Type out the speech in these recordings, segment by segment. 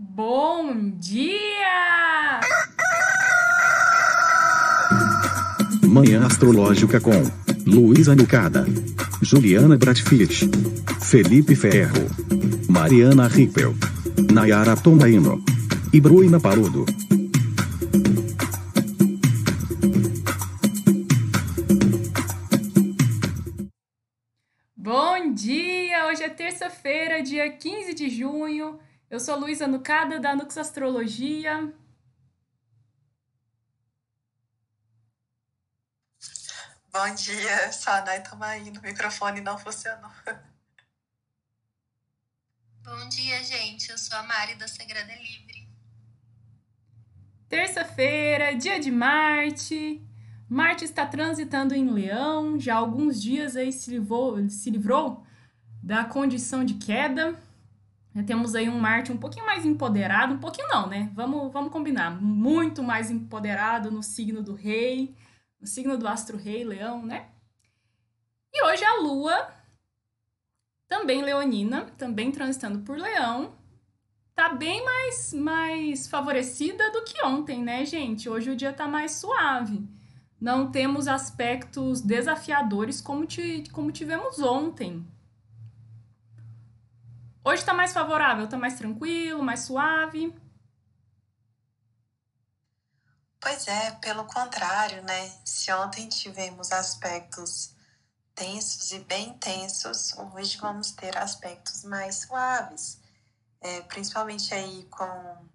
Bom dia! Manhã Astrológica com Luísa Nucada, Juliana Bratfitt, Felipe Ferro, Mariana Rippel, Nayara Tomaino e Bruna Parudo. Bom dia! Hoje é terça-feira, dia 15 de junho. Eu sou Luísa Nucada, da Nux Astrologia. Bom dia, sou a Nay Tomaino. O microfone não funcionou. Bom dia, gente. Eu sou a Mari da Sagrada Livre. Terça-feira, dia de Marte. Marte está transitando em Leão, já há alguns dias aí se livrou, se livrou da condição de queda. Temos aí um Marte um pouquinho mais empoderado, um pouquinho não, né? Vamos, vamos combinar, muito mais empoderado no signo do rei, no signo do astro rei, Leão, né? E hoje a Lua, também leonina, também transitando por Leão, tá bem mais, mais favorecida do que ontem, né, gente? Hoje o dia tá mais suave não temos aspectos desafiadores como, como tivemos ontem. Hoje está mais favorável, está mais tranquilo, mais suave. Pois é, pelo contrário, né? Se ontem tivemos aspectos tensos e bem tensos, hoje vamos ter aspectos mais suaves. É, principalmente aí com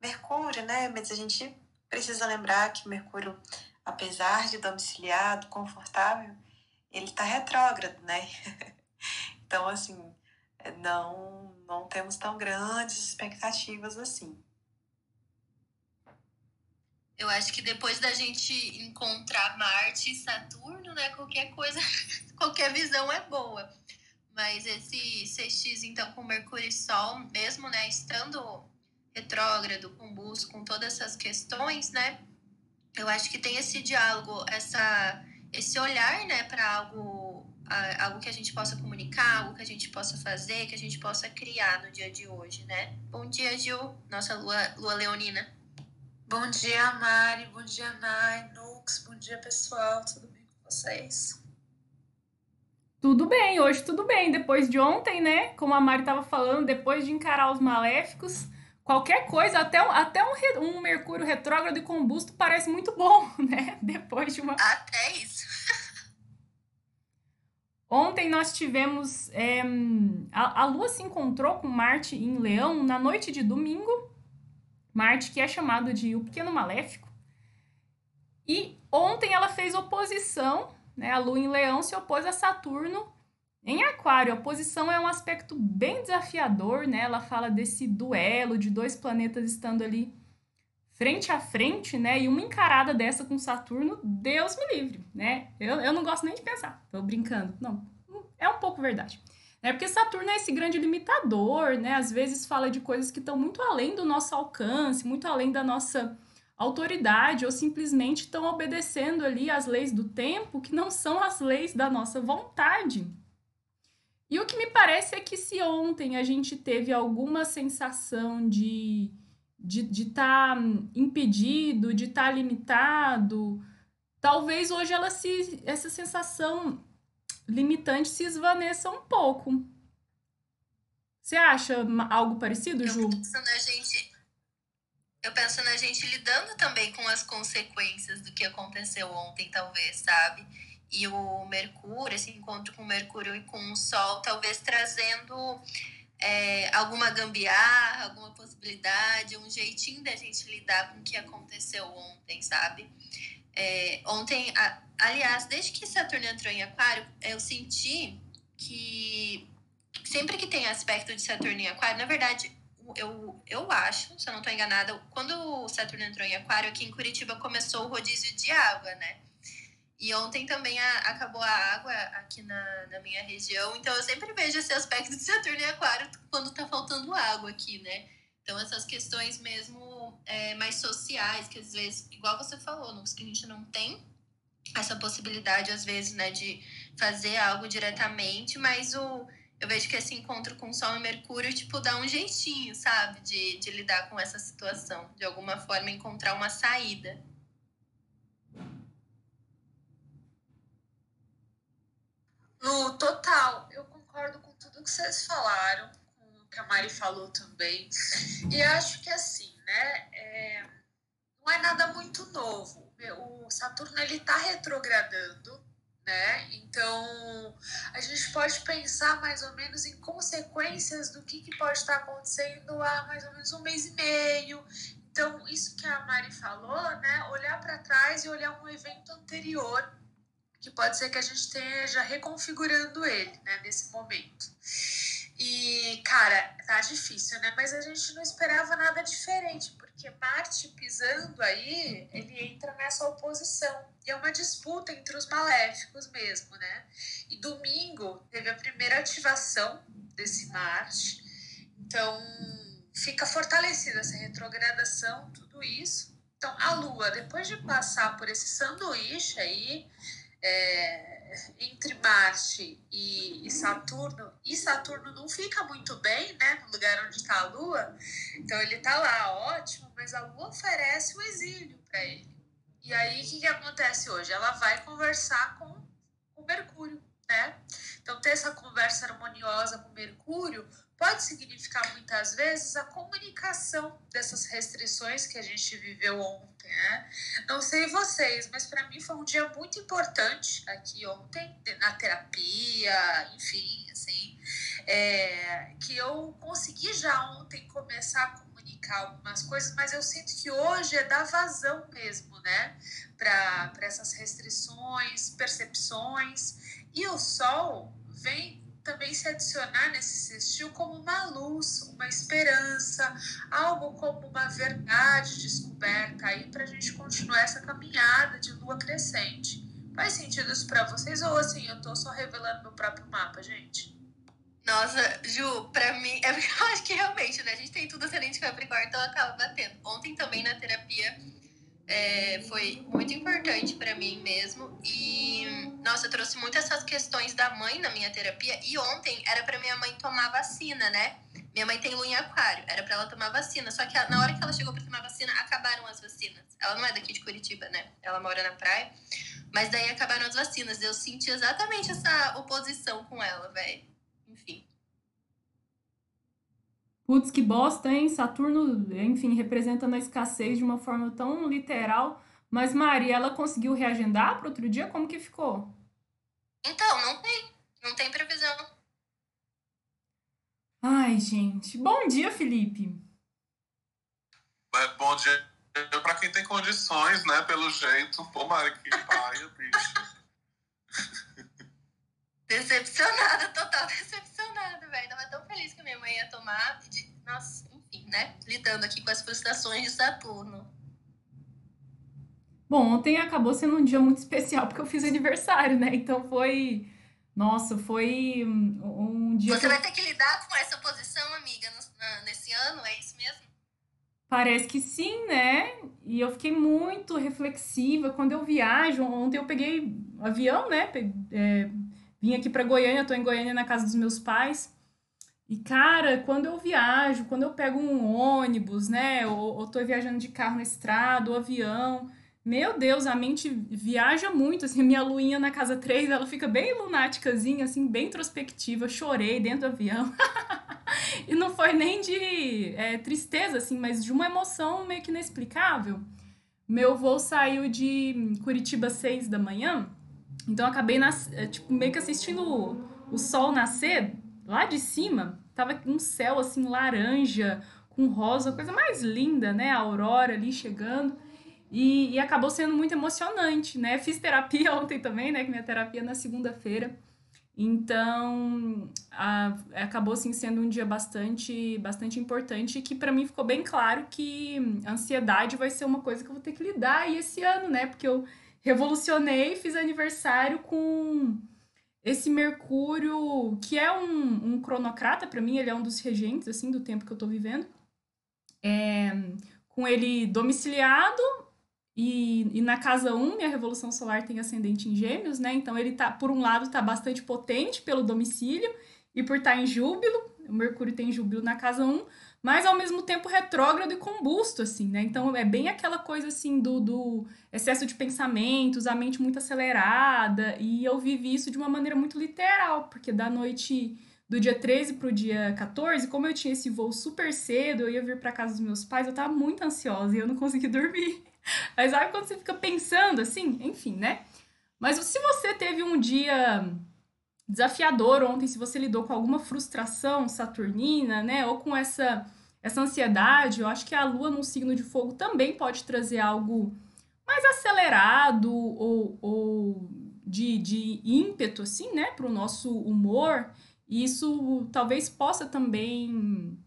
Mercúrio, né? Mas a gente precisa lembrar que Mercúrio apesar de domiciliado, confortável, ele está retrógrado, né? então, assim, não, não temos tão grandes expectativas assim. Eu acho que depois da gente encontrar Marte e Saturno, né, qualquer coisa, qualquer visão é boa. Mas esse sextis, então, com Mercúrio e Sol, mesmo, né, estando retrógrado, com Bus, com todas essas questões, né, eu acho que tem esse diálogo, essa, esse olhar, né, para algo, algo que a gente possa comunicar, algo que a gente possa fazer, que a gente possa criar no dia de hoje, né? Bom dia, Gil, nossa lua, lua leonina. Bom dia, Mari, bom dia, Nai, Nux, bom dia, pessoal, tudo bem com vocês? Tudo bem, hoje tudo bem. Depois de ontem, né? Como a Mari estava falando, depois de encarar os maléficos, qualquer coisa, até, até um, um Mercúrio retrógrado e combusto parece muito bom, né? Depois de uma. Até isso. Ontem nós tivemos. É, a, a Lua se encontrou com Marte em Leão na noite de domingo. Marte, que é chamado de o Pequeno Maléfico. E ontem ela fez oposição, né? A Lua em Leão se opôs a Saturno em Aquário, a posição é um aspecto bem desafiador, né? Ela fala desse duelo de dois planetas estando ali frente a frente, né? E uma encarada dessa com Saturno, Deus me livre, né? Eu, eu não gosto nem de pensar, tô brincando. Não, é um pouco verdade. É porque Saturno é esse grande limitador, né? Às vezes fala de coisas que estão muito além do nosso alcance, muito além da nossa autoridade, ou simplesmente estão obedecendo ali às leis do tempo, que não são as leis da nossa vontade. E o que me parece é que se ontem a gente teve alguma sensação de de estar tá impedido, de estar tá limitado, talvez hoje ela se essa sensação limitante se esvaneça um pouco. Você acha algo parecido, Ju? Eu penso na gente, eu penso na gente lidando também com as consequências do que aconteceu ontem, talvez, sabe? e o Mercúrio, esse encontro com o Mercúrio e com o Sol, talvez trazendo é, alguma gambiarra, alguma possibilidade, um jeitinho da gente lidar com o que aconteceu ontem, sabe? É, ontem, a, aliás, desde que Saturno entrou em Aquário, eu senti que sempre que tem aspecto de Saturno em Aquário, na verdade, eu, eu acho, se eu não estou enganada, quando o Saturno entrou em Aquário, aqui em Curitiba começou o rodízio de água, né? E ontem também a, acabou a água aqui na, na minha região, então eu sempre vejo esse aspecto de Saturno e Aquário quando tá faltando água aqui, né? Então essas questões mesmo é, mais sociais, que às vezes, igual você falou, que a gente não tem essa possibilidade, às vezes, né, de fazer algo diretamente, mas o, eu vejo que esse encontro com Sol e Mercúrio, tipo, dá um jeitinho, sabe? De, de lidar com essa situação. De alguma forma, encontrar uma saída. No total, eu concordo com tudo que vocês falaram, com o que a Mari falou também. E acho que assim, né? É, não é nada muito novo. O Saturno ele está retrogradando né? Então, a gente pode pensar mais ou menos em consequências do que, que pode estar acontecendo há mais ou menos um mês e meio. Então, isso que a Mari falou, né? Olhar para trás e olhar um evento anterior, que pode ser que a gente esteja reconfigurando ele, né? Nesse momento. E, cara, tá difícil, né? Mas a gente não esperava nada diferente, porque Marte pisando aí, ele entra nessa oposição. E é uma disputa entre os maléficos mesmo, né? E domingo teve a primeira ativação desse Marte. Então, fica fortalecida essa retrogradação, tudo isso. Então, a Lua, depois de passar por esse sanduíche aí, é, entre Marte e, e, Saturno, e Saturno não fica muito bem, né, no lugar onde está a Lua, então ele está lá, ótimo, mas a Lua oferece o exílio para ele. E aí, o que, que acontece hoje? Ela vai conversar com o Mercúrio, né? Então, ter essa conversa harmoniosa com Mercúrio pode significar muitas vezes a comunicação dessas restrições que a gente viveu ontem, né? Não sei vocês, mas para mim foi um dia muito importante aqui ontem na terapia, enfim, assim, é, que eu consegui já ontem começar a comunicar algumas coisas, mas eu sinto que hoje é dar vazão mesmo, né? Para essas restrições, percepções e o Sol vem também se adicionar nesse sextil como uma luz, uma esperança, algo como uma verdade descoberta aí para a gente continuar essa caminhada de lua crescente. Faz sentido isso para vocês ou assim, eu tô só revelando meu próprio mapa, gente? Nossa, Ju, pra mim, é porque eu acho que realmente, né? A gente tem tudo ascendente Capricórnio, então acaba batendo. Ontem também na terapia é, foi muito importante para mim mesmo. E, nossa, eu trouxe muitas essas questões da mãe na minha terapia. E ontem era para minha mãe tomar vacina, né? Minha mãe tem lua em aquário, era para ela tomar vacina. Só que na hora que ela chegou para tomar vacina, acabaram as vacinas. Ela não é daqui de Curitiba, né? Ela mora na praia. Mas daí acabaram as vacinas. Eu senti exatamente essa oposição com ela, velho. Enfim. Putz, que bosta, hein? Saturno, enfim, representa a escassez de uma forma tão literal. Mas, Mari, ela conseguiu reagendar para outro dia? Como que ficou? Então, não tem. Não tem previsão. Ai, gente. Bom dia, Felipe. Bom dia para quem tem condições, né? Pelo jeito. Pô, Mari, que paia, bicho. Decepcionada, total decepcionada, velho. Tava tão feliz que minha mãe ia tomar. De... Nossa, enfim, né? Lidando aqui com as frustrações de Saturno. Bom, ontem acabou sendo um dia muito especial porque eu fiz aniversário, né? Então foi. Nossa, foi um dia. Você vai ter que lidar com essa posição, amiga, no, nesse ano? É isso mesmo? Parece que sim, né? E eu fiquei muito reflexiva quando eu viajo. Ontem eu peguei avião, né? É, Vim aqui para Goiânia, tô em Goiânia na casa dos meus pais. E, cara, quando eu viajo, quando eu pego um ônibus, né, ou, ou tô viajando de carro na estrada, ou avião, meu Deus, a mente viaja muito, assim, minha luinha na casa 3, ela fica bem lunáticazinha, assim, bem introspectiva, chorei dentro do avião. e não foi nem de é, tristeza, assim, mas de uma emoção meio que inexplicável. Meu voo saiu de Curitiba 6 da manhã, então eu acabei nas, é, tipo, meio que assistindo o, sol nascer lá de cima. Tava um céu assim laranja com rosa, coisa mais linda, né? A aurora ali chegando. E, e, acabou sendo muito emocionante, né? Fiz terapia ontem também, né? Que minha terapia é na segunda-feira. Então, a, acabou assim sendo um dia bastante, bastante importante que para mim ficou bem claro que a ansiedade vai ser uma coisa que eu vou ter que lidar esse ano, né? Porque eu revolucionei, fiz aniversário com esse Mercúrio, que é um, um cronocrata, para mim, ele é um dos regentes, assim, do tempo que eu tô vivendo. É, com ele domiciliado e, e na casa 1, minha revolução solar tem ascendente em gêmeos, né? Então ele tá, por um lado, tá bastante potente pelo domicílio, e por estar em júbilo. O Mercúrio tem júbilo na casa 1, mas ao mesmo tempo retrógrado e combusto, assim, né? Então é bem aquela coisa assim do, do excesso de pensamentos, a mente muito acelerada, e eu vivi isso de uma maneira muito literal, porque da noite do dia 13 pro dia 14, como eu tinha esse voo super cedo, eu ia vir para casa dos meus pais, eu tava muito ansiosa e eu não consegui dormir. Mas sabe quando você fica pensando assim? Enfim, né? Mas se você teve um dia desafiador ontem, se você lidou com alguma frustração saturnina, né, ou com essa essa ansiedade, eu acho que a lua no signo de fogo também pode trazer algo mais acelerado ou, ou de, de ímpeto, assim, né, para o nosso humor. E isso talvez possa também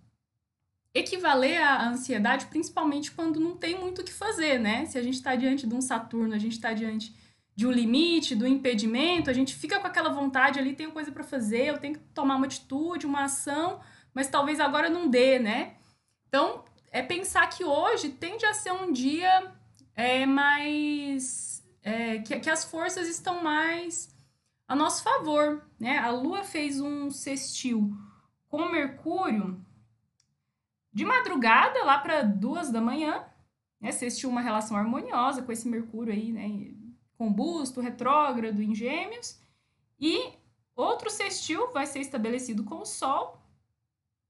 equivaler à ansiedade, principalmente quando não tem muito o que fazer, né? Se a gente está diante de um Saturno, a gente está diante de um limite, do impedimento, a gente fica com aquela vontade ali, tem coisa para fazer, eu tenho que tomar uma atitude, uma ação, mas talvez agora não dê, né? Então, é pensar que hoje tende a ser um dia é, mais. É, que, que as forças estão mais a nosso favor, né? A Lua fez um sextil com Mercúrio de madrugada, lá para duas da manhã, né? Sextil uma relação harmoniosa com esse Mercúrio aí, né? Combusto, retrógrado em Gêmeos, e outro sextil vai ser estabelecido com o Sol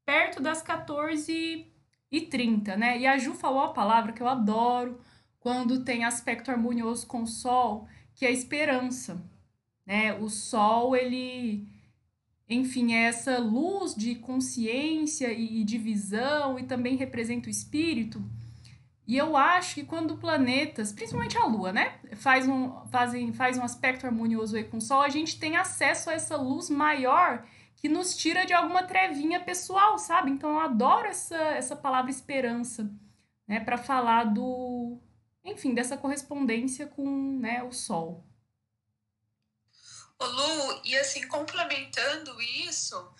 perto das 14 e 30, né? E a Ju falou a palavra que eu adoro quando tem aspecto harmonioso com o Sol, que é esperança, né? O Sol, ele enfim, é essa luz de consciência e de visão e também representa o espírito e eu acho que quando planetas, principalmente a Lua, né, faz um, fazem, faz um aspecto harmonioso aí com o Sol, a gente tem acesso a essa luz maior que nos tira de alguma trevinha pessoal, sabe? Então eu adoro essa, essa palavra esperança, né, para falar do, enfim, dessa correspondência com né, o Sol. Ô Lu, e assim, complementando isso,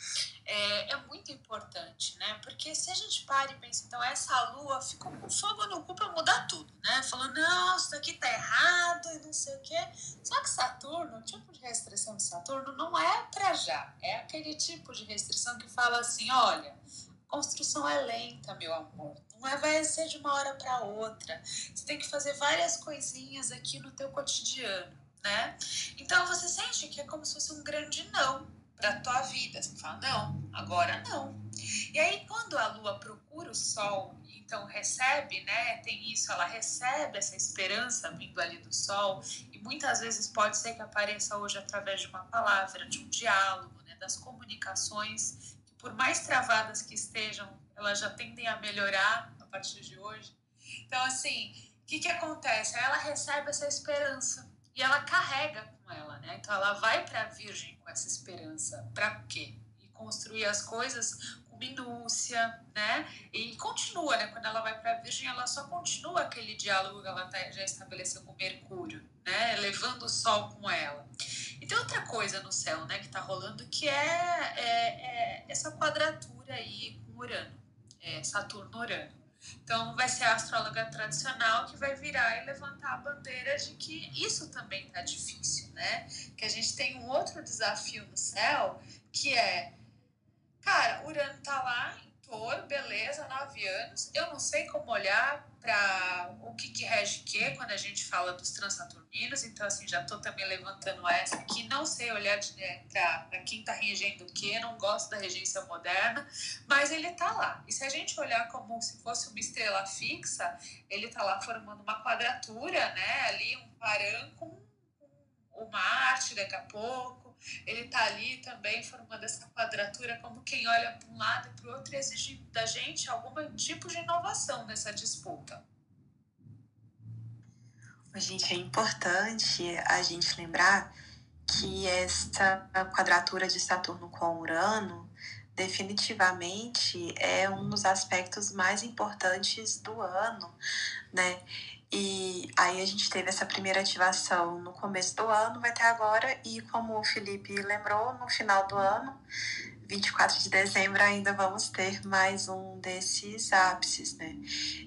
é, é, muito importante, né? Porque se a gente para e pensa, então essa lua ficou com fogo no cu pra mudar tudo, né? Falando, não, isso daqui tá errado e não sei o quê. Só que Saturno, o tipo de restrição de Saturno não é pra já. É aquele tipo de restrição que fala assim, olha, construção é lenta, meu amor. Não é, vai ser de uma hora para outra. Você tem que fazer várias coisinhas aqui no teu cotidiano né? Então você sente que é como se fosse um grande não para tua vida. Você fala, não, agora não. E aí, quando a lua procura o sol, então recebe, né? Tem isso, ela recebe essa esperança vindo ali do sol, e muitas vezes pode ser que apareça hoje através de uma palavra, de um diálogo, né? Das comunicações, que por mais travadas que estejam, elas já tendem a melhorar a partir de hoje. Então, assim, o que, que acontece? Ela recebe essa esperança e ela carrega com ela, né? Então ela vai para a Virgem com essa esperança. Para quê? E construir as coisas com minúcia, né? E continua, né? Quando ela vai para a Virgem, ela só continua aquele diálogo que ela tá, já estabeleceu com Mercúrio, né? Levando o Sol com ela. E tem outra coisa no céu, né? Que tá rolando que é, é, é essa quadratura aí com Urano, é Saturno-Urano. Então, vai ser a astróloga tradicional que vai virar e levantar a bandeira de que isso também está difícil, né? Que a gente tem um outro desafio no céu, que é, cara, Urano tá lá em touro, beleza, nove anos, eu não sei como olhar para o que, que rege que quando a gente fala dos transaturninos, então assim, já estou também levantando essa aqui, não sei olhar né, para quem está regendo o que, não gosto da regência moderna, mas ele está lá. E se a gente olhar como se fosse uma estrela fixa, ele está lá formando uma quadratura, né, ali um paran com o Marte daqui a pouco, ele está ali também formando essa quadratura como quem olha para um lado e para o outro e exige da gente algum tipo de inovação nessa disputa. Gente, é importante a gente lembrar que esta quadratura de Saturno com Urano definitivamente é um dos aspectos mais importantes do ano, né? E aí a gente teve essa primeira ativação no começo do ano, vai ter agora, e como o Felipe lembrou, no final do ano, 24 de dezembro, ainda vamos ter mais um desses ápices, né?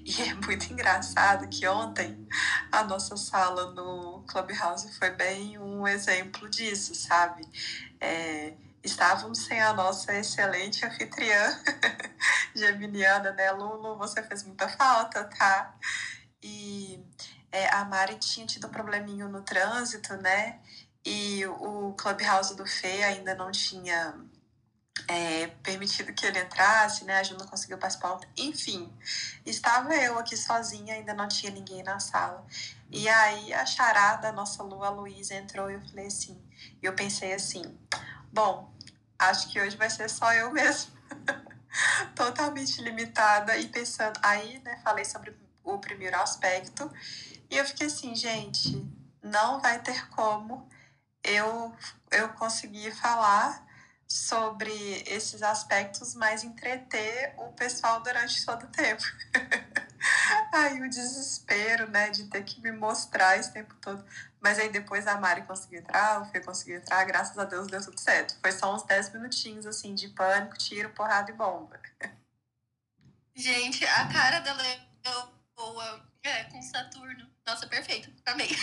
E é muito engraçado que ontem a nossa sala no Clubhouse foi bem um exemplo disso, sabe? É, estávamos sem a nossa excelente anfitriã geminiana, né? Lulu, você fez muita falta, tá? E é, a Mari tinha tido um probleminho no trânsito, né? E o Clubhouse do Fê ainda não tinha é, permitido que ele entrasse, né? A Ju não conseguiu participar. Enfim, estava eu aqui sozinha, ainda não tinha ninguém na sala. E aí a charada, a nossa Lua Luísa entrou e eu falei assim, eu pensei assim, bom, acho que hoje vai ser só eu mesmo. Totalmente limitada e pensando. Aí, né, falei sobre o primeiro aspecto e eu fiquei assim, gente, não vai ter como eu, eu conseguir falar sobre esses aspectos, mas entreter o pessoal durante todo o tempo. aí o desespero, né, de ter que me mostrar esse tempo todo. Mas aí depois a Mari conseguiu entrar, o Fê conseguiu entrar, graças a Deus deu tudo certo. Foi só uns 10 minutinhos, assim, de pânico, tiro, porrada e bomba. Gente, a cara da Leoa é, com Saturno. Nossa, perfeito. Amei.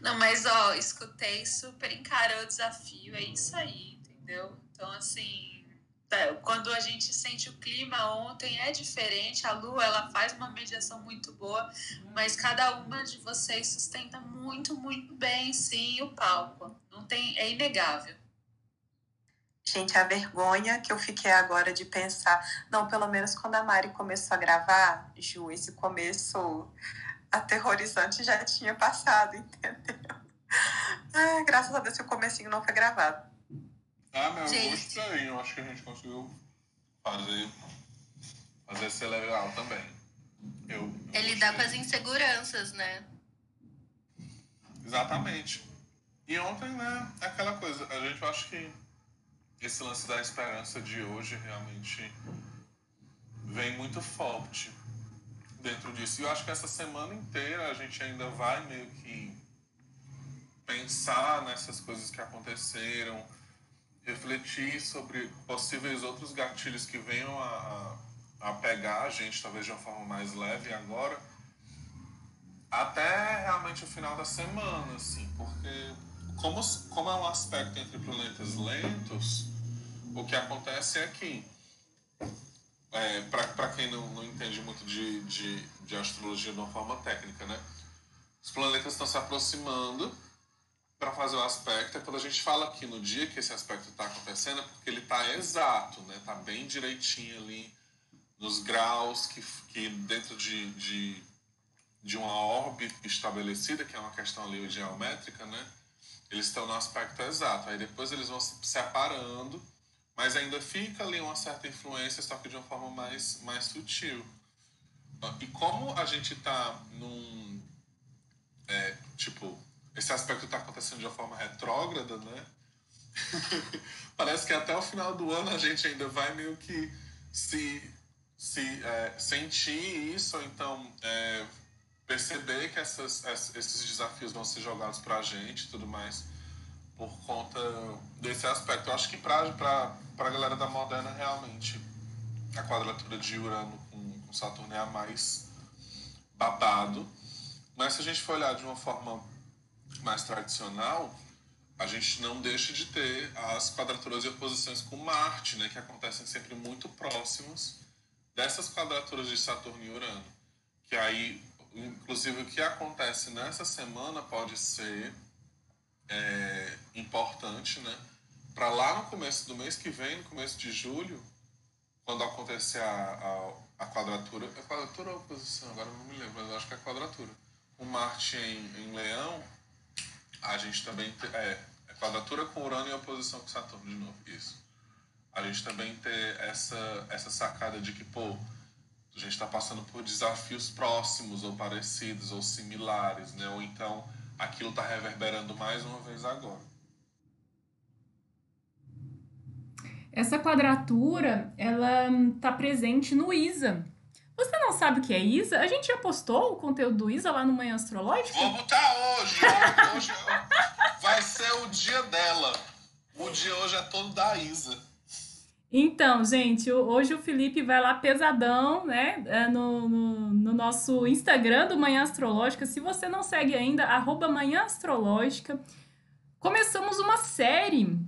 Não, mas ó, escutei, super encarou o desafio, é isso aí, entendeu? Então, assim, tá, quando a gente sente o clima ontem é diferente, a Lu, ela faz uma mediação muito boa, mas cada uma de vocês sustenta muito, muito bem, sim, o palco. Não tem, é inegável. Gente, a vergonha que eu fiquei agora de pensar, não, pelo menos quando a Mari começou a gravar, Ju, esse começo aterrorizante já tinha passado, entendeu? Ah, graças a Deus que o comecinho não foi gravado. Ah, meu, eu gostei. Eu acho que a gente conseguiu fazer, fazer ser legal também. Eu, eu Ele dá com as inseguranças, né? Exatamente. E ontem, né, aquela coisa, a gente acha que esse lance da esperança de hoje realmente vem muito forte dentro disso. E eu acho que essa semana inteira a gente ainda vai meio que pensar nessas coisas que aconteceram, refletir sobre possíveis outros gatilhos que venham a, a, pegar a gente, talvez de uma forma mais leve agora, até realmente o final da semana, assim, porque como, como é um aspecto entre planetas lentos, o que acontece é que é, para quem não, não entende muito de, de, de astrologia de uma forma técnica, né? Os planetas estão se aproximando para fazer o aspecto. É quando a gente fala aqui no dia que esse aspecto está acontecendo, é porque ele está exato, né? Está bem direitinho ali nos graus que, que dentro de, de, de uma órbita estabelecida, que é uma questão ali geométrica, né? Eles estão no aspecto exato. Aí depois eles vão se separando mas ainda fica ali uma certa influência, só que de uma forma mais, mais sutil. E como a gente está num. É, tipo, esse aspecto está acontecendo de uma forma retrógrada, né? Parece que até o final do ano a gente ainda vai meio que se, se é, sentir isso, ou então é, perceber que essas, esses desafios vão ser jogados para a gente e tudo mais por conta desse aspecto. Eu acho que para a galera da moderna, realmente, a quadratura de Urano com, com Saturno é a mais babado. Mas se a gente for olhar de uma forma mais tradicional, a gente não deixa de ter as quadraturas e oposições com Marte, né, que acontecem sempre muito próximos dessas quadraturas de Saturno e Urano. Que aí, inclusive, o que acontece nessa semana pode ser é, importante, né? Para lá no começo do mês que vem, no começo de julho, quando acontecer a, a, a quadratura, é quadratura ou oposição? Agora não me lembro, mas acho que é quadratura. O Marte em, em Leão, a gente também tem, é, é quadratura com Urano e oposição com Saturno de novo, isso. A gente também ter essa, essa sacada de que, pô, a gente está passando por desafios próximos ou parecidos ou similares, né? Ou então aquilo está reverberando mais uma vez agora. Essa quadratura, ela está presente no ISA. Você não sabe o que é ISA? A gente já postou o conteúdo do ISA lá no Manhã Astrológico? Vou botar hoje. hoje vai ser o dia dela. O dia hoje é todo da Isa. Então, gente, hoje o Felipe vai lá pesadão, né, é, no, no, no, nosso Instagram do Manhã Astrológica. Se você não segue ainda, arroba Manhã Astrológica. começamos uma série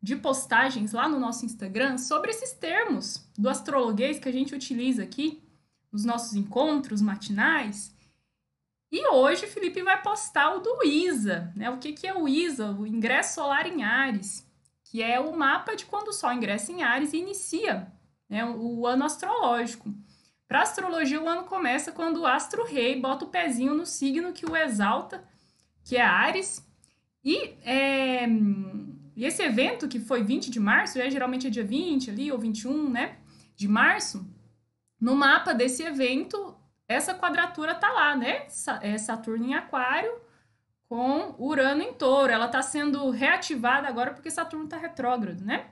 de postagens lá no nosso Instagram sobre esses termos do astrologuês que a gente utiliza aqui nos nossos encontros matinais. E hoje o Felipe vai postar o do ISA, né? O que, que é o ISA? O ingresso solar em Ares, que é o mapa de quando o Sol ingressa em Ares e inicia né, o ano astrológico. Para astrologia, o ano começa quando o astro-rei bota o pezinho no signo que o exalta, que é Ares. E, é, esse evento, que foi 20 de março, é, geralmente é dia 20 ali, ou 21, né, de março, no mapa desse evento, essa quadratura tá lá, né? É Saturno em Aquário com Urano em Touro. Ela está sendo reativada agora porque Saturno está retrógrado, né?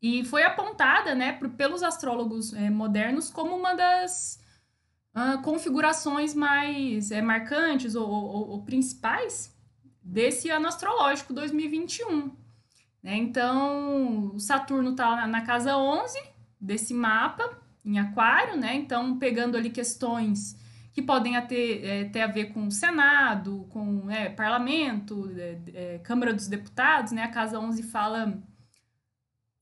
E foi apontada, né, por, pelos astrólogos é, modernos como uma das uh, configurações mais é, marcantes ou, ou, ou, principais desse ano astrológico 2021. Né? Então, o Saturno está na, na casa 11 desse mapa, em Aquário, né? Então, pegando ali questões que podem ter, é, ter a ver com Senado, com é, parlamento, é, é Câmara dos Deputados, né? A Casa 11 fala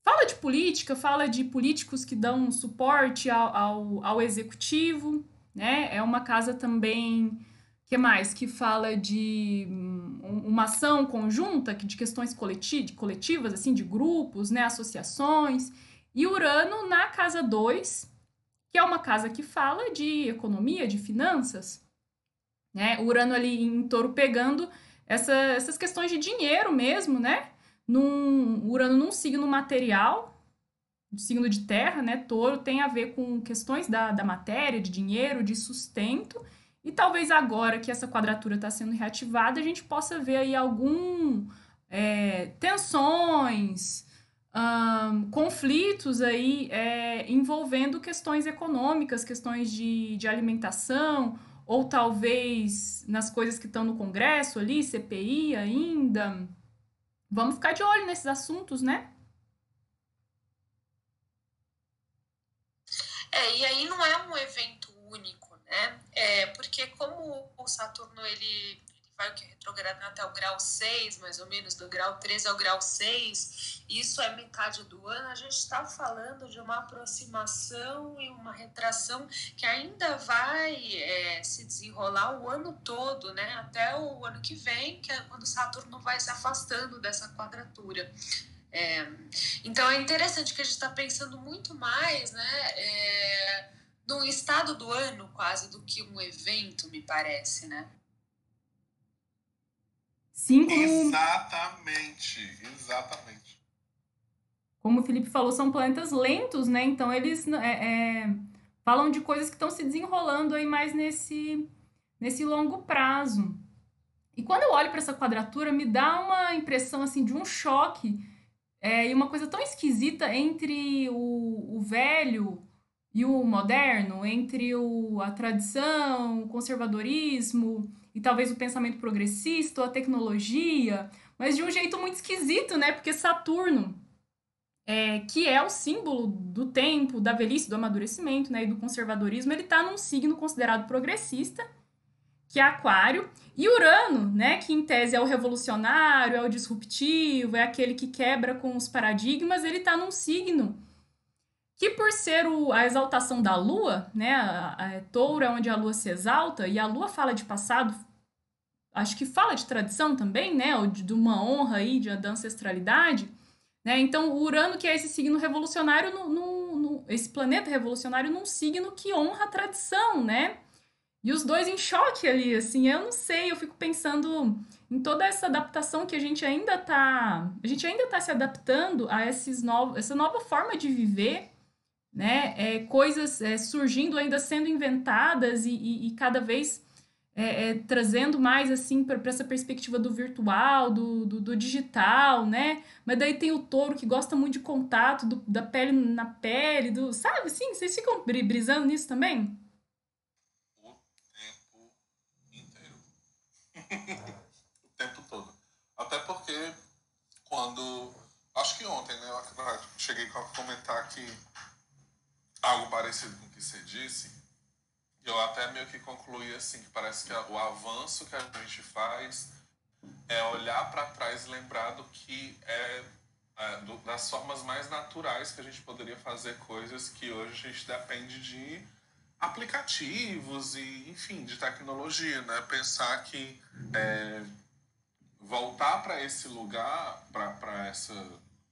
fala de política, fala de políticos que dão suporte ao, ao, ao executivo, né? É uma casa também que mais que fala de um, uma ação conjunta de questões coletivas, assim, de grupos, né, associações. E Urano na casa 2, que é uma casa que fala de economia, de finanças. Né? Urano ali em touro pegando essa, essas questões de dinheiro mesmo, né? num Urano num signo material, signo de terra, né? Touro tem a ver com questões da, da matéria, de dinheiro, de sustento. E talvez agora que essa quadratura está sendo reativada, a gente possa ver aí algum é, tensões, um, conflitos aí é, envolvendo questões econômicas, questões de, de alimentação, ou talvez nas coisas que estão no Congresso ali, CPI ainda. Vamos ficar de olho nesses assuntos, né? É, e aí não é um evento único, né? É, porque como o Saturno ele, vai que retrogradar até o grau 6, mais ou menos, do grau 3 ao grau 6, isso é metade do ano, a gente está falando de uma aproximação e uma retração que ainda vai é, se desenrolar o ano todo, né? Até o ano que vem, que é quando Saturno vai se afastando dessa quadratura. É, então é interessante que a gente está pensando muito mais, né? É, num estado do ano quase do que um evento, me parece, né? Sim, Exatamente, exatamente. Como o Felipe falou, são planetas lentos, né? Então eles é, é, falam de coisas que estão se desenrolando aí mais nesse, nesse longo prazo. E quando eu olho para essa quadratura, me dá uma impressão assim de um choque é, e uma coisa tão esquisita entre o, o velho e o moderno, entre o, a tradição, o conservadorismo e talvez o pensamento progressista ou a tecnologia, mas de um jeito muito esquisito, né? Porque Saturno, é, que é o símbolo do tempo, da velhice, do amadurecimento né, e do conservadorismo, ele está num signo considerado progressista, que é Aquário, e Urano, né, que em tese é o revolucionário, é o disruptivo, é aquele que quebra com os paradigmas, ele está num signo que por ser o, a exaltação da lua, né, a, a, a touro é onde a lua se exalta, e a lua fala de passado, acho que fala de tradição também, né? Ou de, de uma honra aí, de, da ancestralidade. Né? Então, o Urano, que é esse signo revolucionário, no, no, no, esse planeta revolucionário num signo que honra a tradição, né? E os dois em choque ali, assim, eu não sei, eu fico pensando em toda essa adaptação que a gente ainda tá. A gente ainda tá se adaptando a esses novos, essa nova forma de viver, né? É, coisas é, surgindo, ainda sendo inventadas e, e, e cada vez é, é, trazendo mais assim para essa perspectiva do virtual, do, do, do, digital, né? Mas daí tem o touro que gosta muito de contato, do, da pele na pele, do. Sabe assim? Vocês ficam brisando nisso também? O tempo inteiro. o tempo todo. Até porque quando. Acho que ontem, né? Eu cheguei a comentar que algo parecido com o que você disse eu até meio que concluí assim, que parece que o avanço que a gente faz é olhar para trás e lembrar do que é, é do, das formas mais naturais que a gente poderia fazer coisas que hoje a gente depende de aplicativos e, enfim, de tecnologia, né? Pensar que é, voltar para esse lugar, para essa,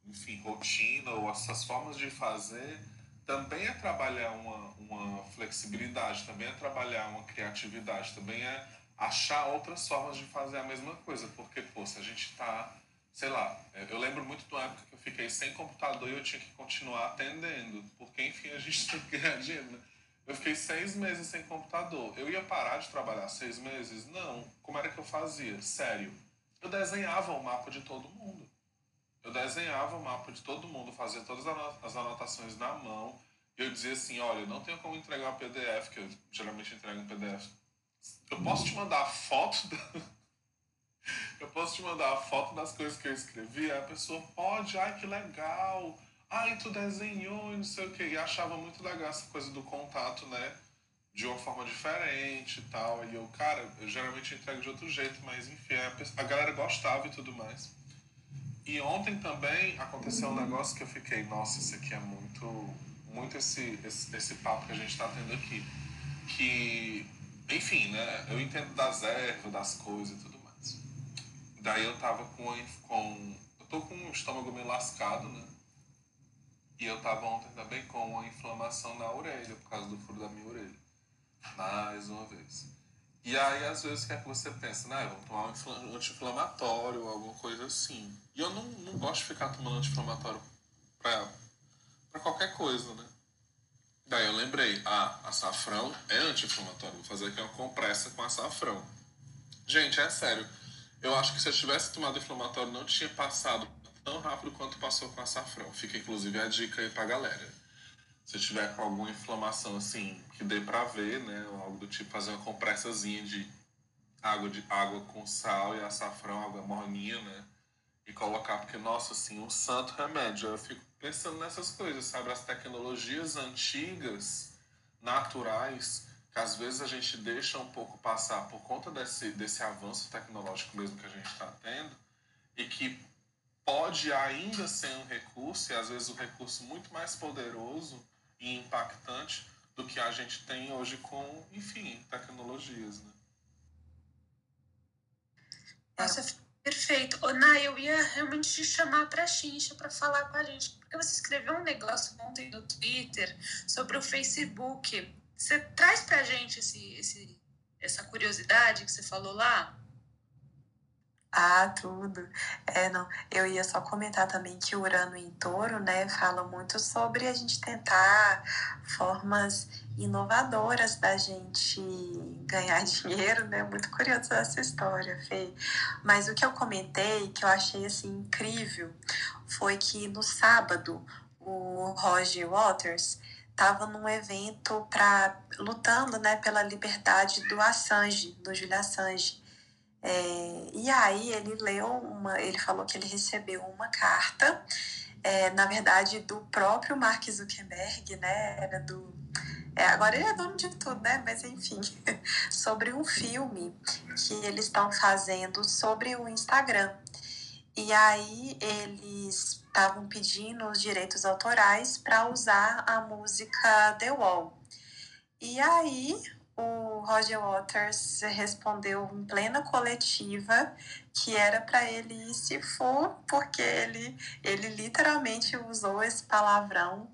enfim, rotina ou essas formas de fazer, também é trabalhar uma, uma flexibilidade, também é trabalhar uma criatividade, também é achar outras formas de fazer a mesma coisa, porque, pô, se a gente está sei lá, eu lembro muito de uma época que eu fiquei sem computador e eu tinha que continuar atendendo, porque, enfim, a gente tem que ganhar dinheiro, né? Eu fiquei seis meses sem computador. Eu ia parar de trabalhar seis meses? Não. Como era que eu fazia? Sério. Eu desenhava o mapa de todo mundo. Eu desenhava o mapa de todo mundo, fazia todas as anotações na mão. E eu dizia assim: olha, eu não tenho como entregar um PDF, que eu geralmente entrego um PDF. Eu posso te mandar a foto da... Eu posso te mandar a foto das coisas que eu escrevi? Aí a pessoa pode, ai que legal ai, tu desenhou e não sei o que. E achava muito legal essa coisa do contato, né? De uma forma diferente e tal. E eu, cara, eu geralmente entrego de outro jeito, mas enfim, a galera gostava e tudo mais. E ontem também aconteceu um negócio que eu fiquei, nossa, isso aqui é muito, muito esse, esse, esse papo que a gente tá tendo aqui. Que, enfim, né? Eu entendo das ervas, das coisas e tudo mais. Daí eu tava com, com eu tô com o estômago meio lascado, né? E eu tava ontem também com uma inflamação na orelha, por causa do furo da minha orelha. Mais uma vez. E aí, às vezes, o que é que você pensa? Né? Vamos tomar um anti-inflamatório alguma coisa assim. E eu não, não gosto de ficar tomando anti-inflamatório pra, pra qualquer coisa, né? Daí eu lembrei, ah, açafrão é anti-inflamatório. Vou fazer aqui uma compressa com açafrão. Gente, é sério. Eu acho que se eu tivesse tomado inflamatório, não tinha passado tão rápido quanto passou com açafrão. Fica inclusive a dica aí pra galera. Se tiver com alguma inflamação assim, que dê pra ver, né? Ou algo do tipo, fazer uma compressazinha de água, de água com sal e açafrão, água morninha, né? E colocar, porque, nossa, assim, um santo remédio. Eu fico pensando nessas coisas, sabe? As tecnologias antigas, naturais, que às vezes a gente deixa um pouco passar por conta desse, desse avanço tecnológico mesmo que a gente está tendo, e que pode ainda ser um recurso, e às vezes um recurso muito mais poderoso e impactante do que a gente tem hoje com, enfim, tecnologias. Né? Nossa, perfeito. Ô, Nay, eu ia realmente te chamar para a Xincha para falar com a gente, porque você escreveu um negócio ontem no Twitter sobre o Facebook. Você traz para a gente esse, esse, essa curiosidade que você falou lá? Ah, tudo. É, não. Eu ia só comentar também que Urano em Touro, né, fala muito sobre a gente tentar formas inovadoras da gente ganhar dinheiro, né? Muito curioso essa história, Fê. Mas o que eu comentei, que eu achei assim incrível, foi que no sábado o Roger Waters estava num evento para lutando, né, pela liberdade do Assange, do Julian Assange. É, e aí ele leu uma, ele falou que ele recebeu uma carta, é, na verdade do próprio Mark Zuckerberg, né? Era do é, agora ele é dono de tudo, né? Mas enfim, sobre um filme que eles estão fazendo sobre o Instagram. E aí eles estavam pedindo os direitos autorais para usar a música The Wall. E aí o Roger Waters respondeu em plena coletiva que era para ele ir se for, porque ele, ele literalmente usou esse palavrão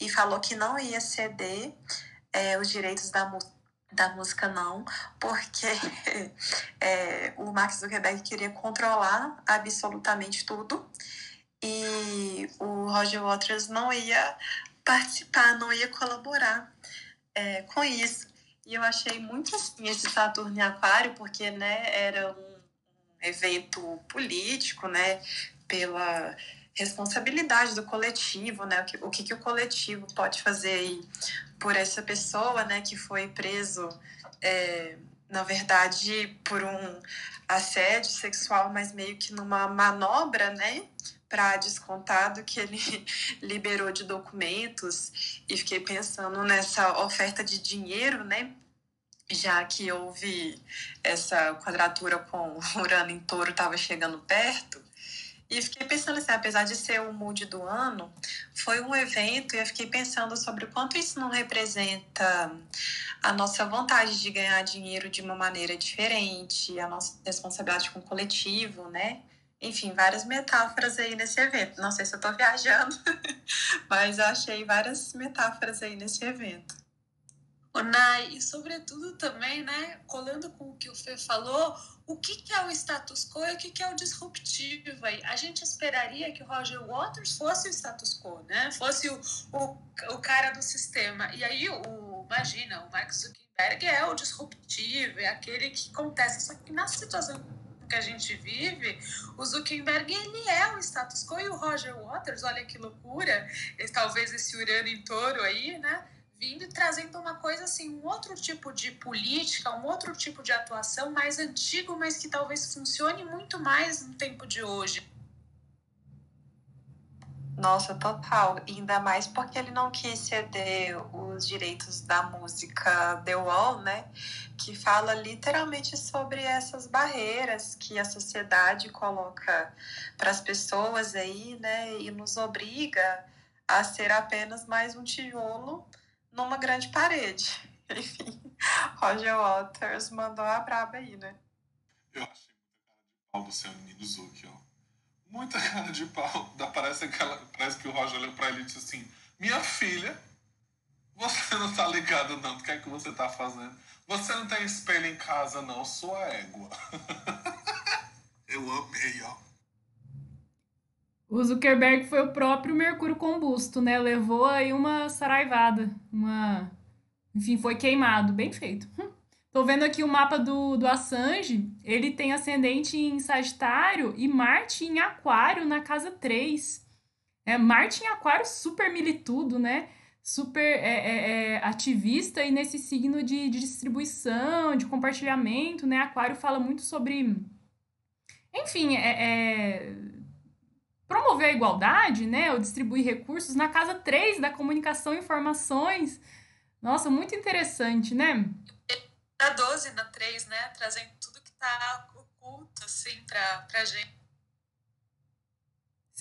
e falou que não ia ceder é, os direitos da, da música, não, porque é, o Max Zuckerberg queria controlar absolutamente tudo e o Roger Waters não ia participar, não ia colaborar é, com isso. E eu achei muito assim esse Saturno em Aquário, porque né, era um, evento político, né, pela responsabilidade do coletivo, né, o que, o que, que o coletivo pode fazer aí por essa pessoa, né, que foi preso, é, na verdade, por um assédio sexual, mas meio que numa manobra, né, para descontado que ele liberou de documentos e fiquei pensando nessa oferta de dinheiro, né? já que houve essa quadratura com Urano em touro estava chegando perto. E fiquei pensando assim, apesar de ser o mood do ano, foi um evento e eu fiquei pensando sobre o quanto isso não representa a nossa vontade de ganhar dinheiro de uma maneira diferente, a nossa responsabilidade com o coletivo, né? Enfim, várias metáforas aí nesse evento. Não sei se eu tô viajando, mas achei várias metáforas aí nesse evento. O Nai, e sobretudo também, né, colando com o que o Fê falou, o que, que é o status quo e o que, que é o disruptivo aí? A gente esperaria que o Roger Waters fosse o status quo, né? Fosse o, o, o cara do sistema. E aí, o, imagina, o Mark Zuckerberg é o disruptivo, é aquele que contesta. Só que na situação que a gente vive, o Zuckerberg ele é o status quo e o Roger Waters, olha que loucura, talvez esse Urano em touro aí, né? vindo e trazendo uma coisa assim, um outro tipo de política, um outro tipo de atuação mais antigo, mas que talvez funcione muito mais no tempo de hoje. Nossa, total. Ainda mais porque ele não quis ceder os direitos da música The Wall, né? Que fala literalmente sobre essas barreiras que a sociedade coloca para as pessoas aí, né? E nos obriga a ser apenas mais um tijolo numa grande parede. Enfim, Roger Waters mandou a braba aí, né? Eu achei muita cara de pau do menino Zuki, ó. Muita cara de pau. Da, parece, aquela, parece que o Roger olhou pra ele e disse assim: Minha filha, você não tá ligado não do que é que você tá fazendo. Você não tem espelho em casa, não, sua égua. Eu amei, ó. O Zuckerberg foi o próprio Mercúrio combusto, né? Levou aí uma saraivada, uma... Enfim, foi queimado. Bem feito. Tô vendo aqui o mapa do, do Assange. Ele tem ascendente em Sagitário e Marte em Aquário na casa 3. É, Marte em Aquário super militudo, né? Super é, é, é, ativista e nesse signo de, de distribuição, de compartilhamento, né? Aquário fala muito sobre... Enfim, é, é promover a igualdade, né, ou distribuir recursos na casa 3 da comunicação e informações. Nossa, muito interessante, né? Na 12, na 3, né, trazendo tudo que está oculto, assim, pra, pra gente.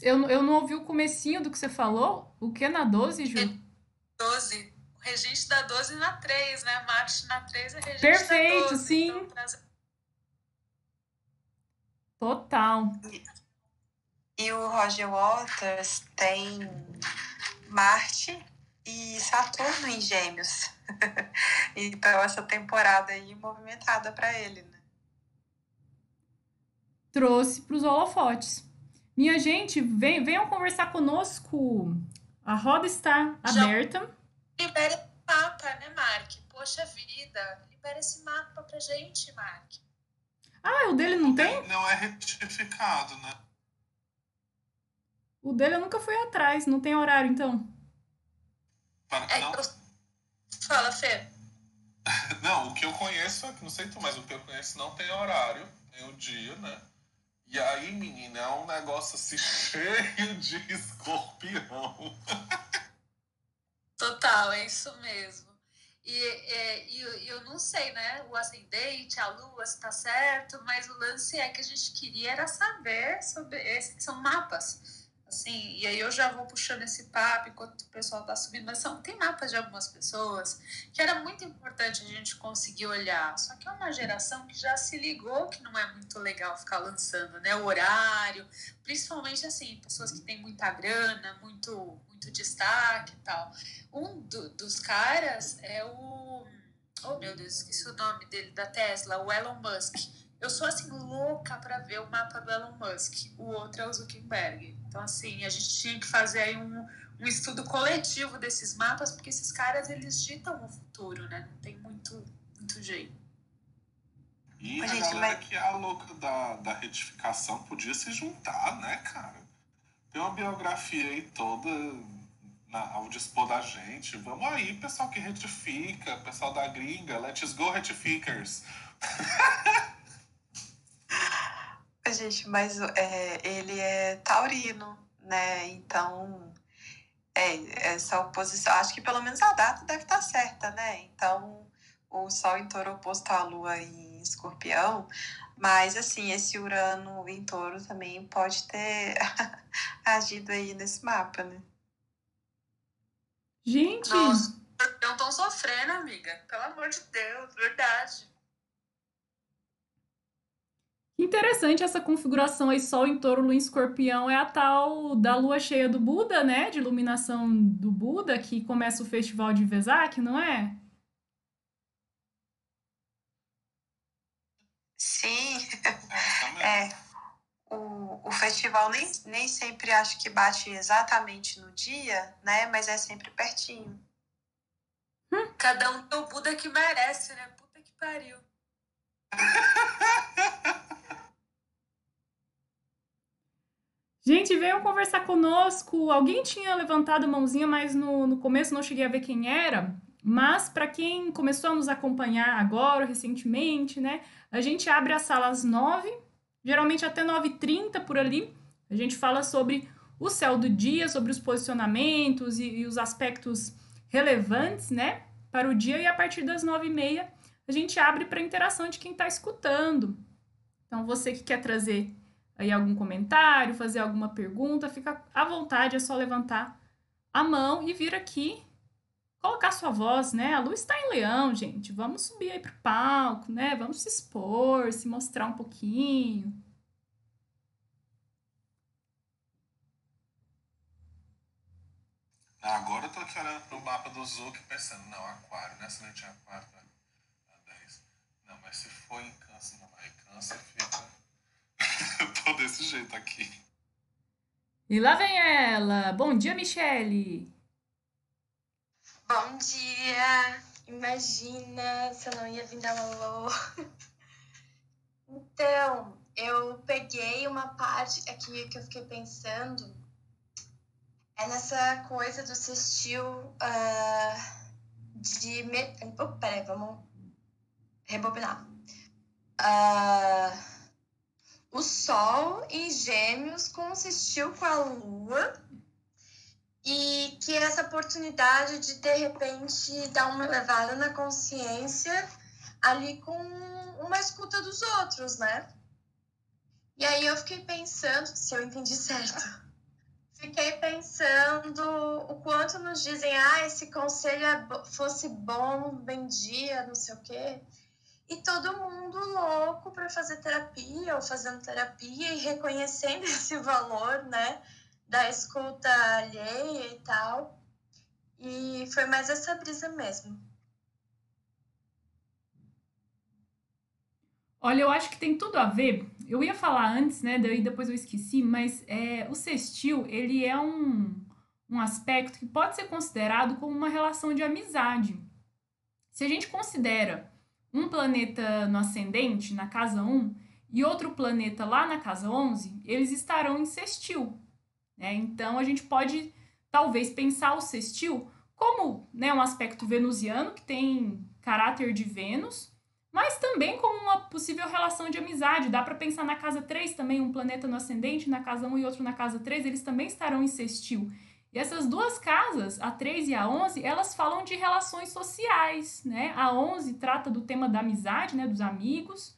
Eu, eu não ouvi o comecinho do que você falou. O que na 12, Ju? 12. O regente da 12 na 3, né? Marte na 3 é regente Perfeito, da 12. sim. Então, traz... Total. E o Roger Waters tem Marte e Saturno em Gêmeos. então essa temporada aí movimentada para ele, né? Trouxe para os holofotes. Minha gente, vem, venham conversar conosco. A roda está Já- aberta. Libera esse mapa, né, Mark? Poxa vida, libera esse mapa pra gente, Mark. Ah, o dele não tem? Não é retificado, né? O dele eu nunca fui atrás, não tem horário então. Para- É, não, eu... Fala, Fê. não, o que eu conheço, é não sei tu, mas o que eu conheço não tem horário, tem o dia, né? E aí, menina, é um negócio assim cheio de escorpião. Total, é isso mesmo. E, é, e eu- e eu não sei, né? O ascendente, a lua, se tá certo, mas o lance é que a gente queria era saber sobre esses são mapas. Assim, e aí eu já vou puxando esse papo enquanto o pessoal tá subindo, mas são, tem mapas de algumas pessoas que era muito importante a gente conseguir olhar. Só que é uma geração que já se ligou que não é muito legal ficar lançando, né? O horário, principalmente assim, pessoas que têm muita grana, muito, muito destaque e tal. Um do- dos caras é o. Oh meu Deus, esqueci o nome dele, da Tesla, o Elon Musk. Eu sou assim louca para ver o mapa do Elon Musk. O outro é o Zuckerberg. Então, assim, a gente tinha que fazer aí um, um estudo coletivo desses mapas, porque esses caras eles ditam o futuro, né? Não tem muito, muito jeito. E Ô, a gente, galera mas- que é a louca da, da retificação podia se juntar, né, cara? Tem uma biografia aí toda na, ao dispor da gente. Vamos aí, pessoal que retifica, pessoal da gringa, let's go retificers. Gente, mas é, ele é taurino, né? Então, é, essa oposição, acho que pelo menos a data deve estar certa, né? Então, o Sol em touro oposto à Lua em escorpião, mas assim, esse Urano em touro também pode ter agido aí nesse mapa, né? Gente! Nossa, não estão sofrendo, amiga. Pelo amor de Deus, verdade. Interessante essa configuração aí, Sol em touro, Lua em escorpião, é a tal da lua cheia do Buda, né? De iluminação do Buda, que começa o festival de Vesak, não é? Sim, é. O, o festival nem, nem sempre acho que bate exatamente no dia, né? Mas é sempre pertinho. Cada um tem o Buda que merece, né? Puta que pariu. Gente, venham conversar conosco. Alguém tinha levantado a mãozinha, mas no, no começo não cheguei a ver quem era. Mas para quem começou a nos acompanhar agora, recentemente, né? A gente abre a sala às 9, geralmente até 9h30 por ali. A gente fala sobre o céu do dia, sobre os posicionamentos e, e os aspectos relevantes, né? Para o dia, e a partir das 9h30 a gente abre para interação de quem está escutando. Então, você que quer trazer aí algum comentário, fazer alguma pergunta, fica à vontade, é só levantar a mão e vir aqui colocar sua voz, né? A luz está em leão, gente. Vamos subir aí pro palco, né? Vamos se expor, se mostrar um pouquinho. Agora eu tô aqui olhando pro mapa do Zuc pensando, não, aquário, nessa noite é aquário, né? 10. Não, mas se for em câncer, não, aí câncer desse jeito aqui. E lá vem ela! Bom dia, Michele! Bom dia! Imagina se eu não ia vir dar um alô. Então, eu peguei uma parte aqui que eu fiquei pensando. É nessa coisa do sextil uh, de. Me... Oh, peraí, vamos rebobinar. Uh, o Sol em Gêmeos consistiu com a Lua e que essa oportunidade de de repente dar uma levada na consciência ali com uma escuta dos outros, né? E aí eu fiquei pensando, se eu entendi certo, fiquei pensando o quanto nos dizem, ah, esse conselho é fosse bom, vendia, não sei o quê. E todo mundo louco para fazer terapia ou fazendo terapia e reconhecendo esse valor, né? da escuta alheia e tal. E foi mais essa brisa mesmo. Olha, eu acho que tem tudo a ver. Eu ia falar antes, né? Daí depois eu esqueci, mas é, o sextil, ele é um, um aspecto que pode ser considerado como uma relação de amizade. Se a gente considera um planeta no ascendente, na casa 1, e outro planeta lá na casa 11, eles estarão em sextil. Né? Então, a gente pode, talvez, pensar o sextil como né, um aspecto venusiano, que tem caráter de Vênus, mas também como uma possível relação de amizade. Dá para pensar na casa 3 também, um planeta no ascendente, na casa 1 e outro na casa 3, eles também estarão em sextil. E essas duas casas, a 3 e a 11, elas falam de relações sociais, né? A 11 trata do tema da amizade, né, dos amigos.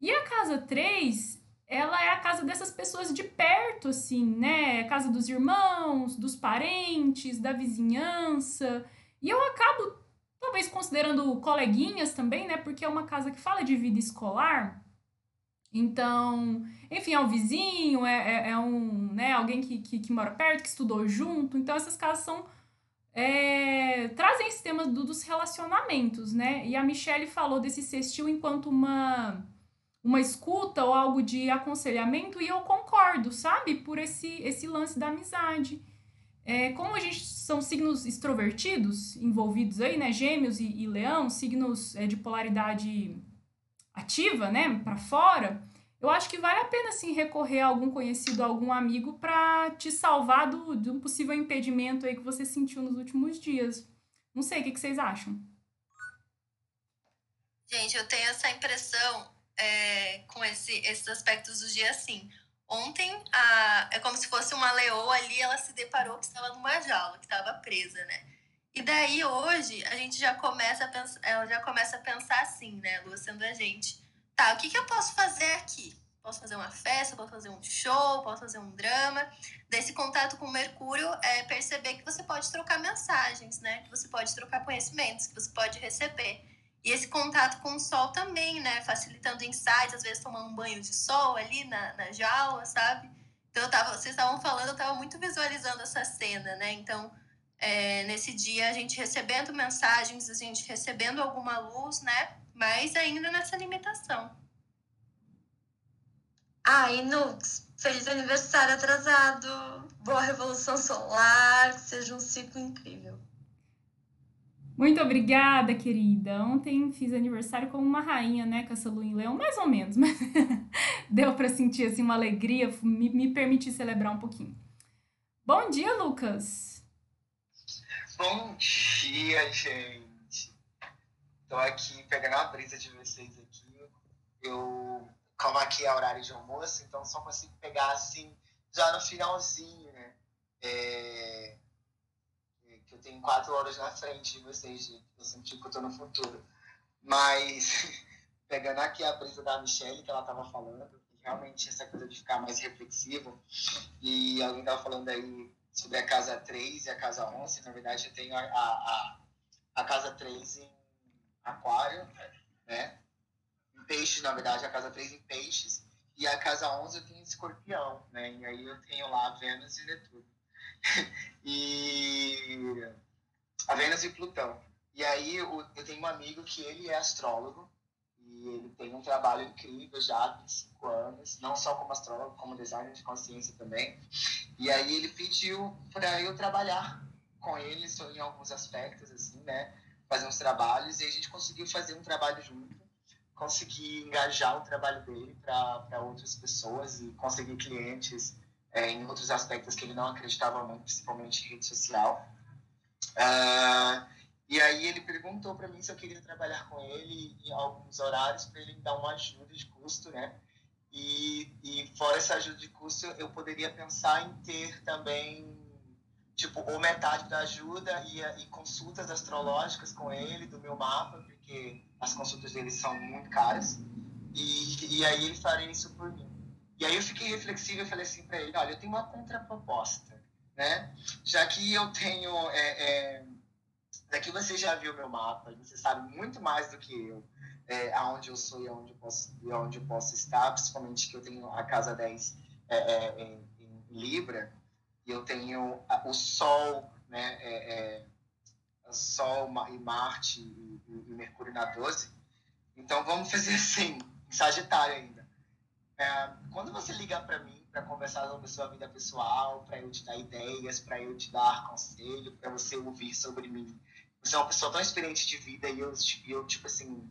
E a casa 3 ela é a casa dessas pessoas de perto, assim, né? A casa dos irmãos, dos parentes, da vizinhança. E eu acabo, talvez, considerando coleguinhas também, né? Porque é uma casa que fala de vida escolar. Então, enfim, é um vizinho, é, é, é um, né, alguém que, que, que, mora perto, que estudou junto. Então, essas casas são. É, trazem esse tema do, dos relacionamentos, né? E a Michelle falou desse sextil enquanto uma uma escuta ou algo de aconselhamento e eu concordo, sabe? Por esse, esse lance da amizade. É, como a gente são signos extrovertidos envolvidos aí, né? Gêmeos e, e leão, signos é, de polaridade ativa, né? Para fora. Eu acho que vale a pena, sim, recorrer a algum conhecido, a algum amigo para te salvar do, de um possível impedimento aí que você sentiu nos últimos dias. Não sei, o que, que vocês acham? Gente, eu tenho essa impressão é, com esse, esses aspectos do dia assim. Ontem, a, é como se fosse uma leoa ali, ela se deparou que estava numa jaula, que estava presa, né? E daí hoje a gente já começa a pensar, ela já começa a pensar assim, né, Lua sendo a gente. Tá, o que, que eu posso fazer aqui? Posso fazer uma festa, posso fazer um show, posso fazer um drama. Desse contato com Mercúrio é perceber que você pode trocar mensagens, né? Que você pode trocar conhecimentos, que você pode receber. E esse contato com o sol também, né? Facilitando insights, às vezes tomando um banho de sol ali na, na jaula, sabe? Então, eu tava, vocês estavam falando, eu estava muito visualizando essa cena, né? Então, é, nesse dia, a gente recebendo mensagens, a gente recebendo alguma luz, né? Mas ainda nessa limitação. Ah, e Nux, feliz aniversário atrasado! Boa Revolução Solar, que seja um ciclo incrível. Muito obrigada, querida. Ontem fiz aniversário como uma rainha, né, com essa lua em leão, mais ou menos, mas deu para sentir assim uma alegria, me, me permitir celebrar um pouquinho. Bom dia, Lucas. Bom dia, gente. Tô aqui pegando a brisa de vocês aqui. Eu, como aqui é horário de almoço, então só consigo pegar assim já no finalzinho, né? É que eu tenho quatro horas na frente de vocês, gente. Eu senti que eu tô no futuro. Mas, pegando aqui a brisa da Michelle, que ela tava falando, realmente essa coisa de ficar mais reflexivo, e alguém tava falando aí sobre a casa 3 e a casa 11, na verdade eu tenho a, a, a casa 3 em aquário, né? Em peixes, na verdade, a casa 3 em peixes, e a casa 11 eu tenho escorpião, né? E aí eu tenho lá Vênus e Netuno. e a Vênus e Plutão. E aí eu, eu tenho um amigo que ele é astrólogo e ele tem um trabalho incrível já há 25 anos, não só como astrólogo, como designer de consciência também. E aí ele pediu para eu trabalhar com ele em alguns aspectos, assim, né? Fazer uns trabalhos e a gente conseguiu fazer um trabalho junto, conseguir engajar o trabalho dele para outras pessoas e conseguir clientes é, em outros aspectos que ele não acreditava muito, principalmente em rede social. Uh, e aí ele perguntou para mim se eu queria trabalhar com ele em alguns horários para ele me dar uma ajuda de custo, né? E, e fora essa ajuda de custo, eu poderia pensar em ter também, tipo, ou metade da ajuda e, e consultas astrológicas com ele, do meu mapa, porque as consultas dele são muito caras. E, e aí ele faria isso por mim. E aí eu fiquei reflexivo e falei assim para ele, olha, eu tenho uma contraproposta, né? Já que eu tenho, é, é, daqui você já viu meu mapa, você sabe muito mais do que eu, é, aonde eu sou e aonde eu posso, e aonde eu posso estar, principalmente que eu tenho a casa 10 é, é, em, em, Libra, e eu tenho o Sol, né, é, é, Sol e Marte e, e, Mercúrio na 12. Então vamos fazer assim, em Sagitário ainda. É, quando você liga para mim para conversar sobre sua vida pessoal, para eu te dar ideias, para eu te dar conselho, para você ouvir sobre mim, você é uma pessoa tão experiente de vida e eu, eu tipo assim,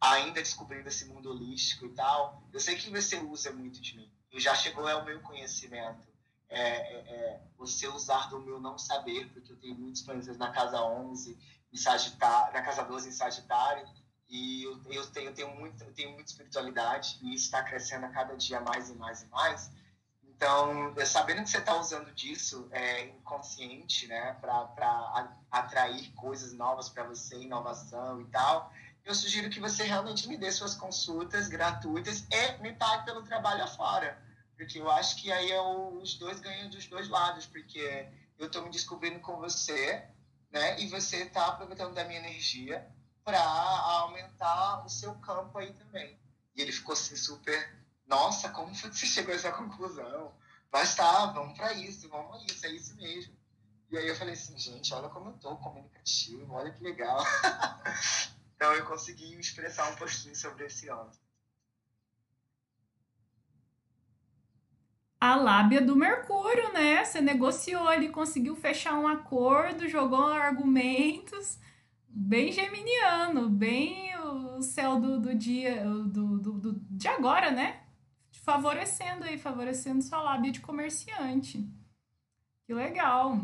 ainda descobrindo esse mundo holístico e tal, eu sei que você usa muito de mim. E já chegou ao meu conhecimento. É, é, é, você usar do meu não saber, porque eu tenho muitos planetas na casa 11, em Sagitário, na casa 12 em Sagitário, e eu, eu, tenho, eu, tenho muito, eu tenho muita espiritualidade e isso está crescendo a cada dia mais e mais e mais. Então, sabendo que você está usando disso é, inconsciente, né, para atrair coisas novas para você, inovação e tal, eu sugiro que você realmente me dê suas consultas gratuitas e me pague pelo trabalho afora. Porque eu acho que aí é os dois ganham dos dois lados, porque eu estou me descobrindo com você, né, e você está aproveitando da minha energia para aumentar o seu campo aí também. E ele ficou assim super, nossa, como foi que você chegou a essa conclusão? Mas tá, vamos para isso, vamos a isso, é isso mesmo. E aí eu falei assim, gente, olha como eu tô comunicativo, olha que legal. então eu consegui expressar um pouquinho sobre esse ano. a lábia do Mercúrio, né? Você negociou ali, conseguiu fechar um acordo, jogou argumentos bem geminiano, bem o céu do, do dia, do, do, do, de agora, né? Favorecendo aí, favorecendo sua lábia de comerciante. Que legal.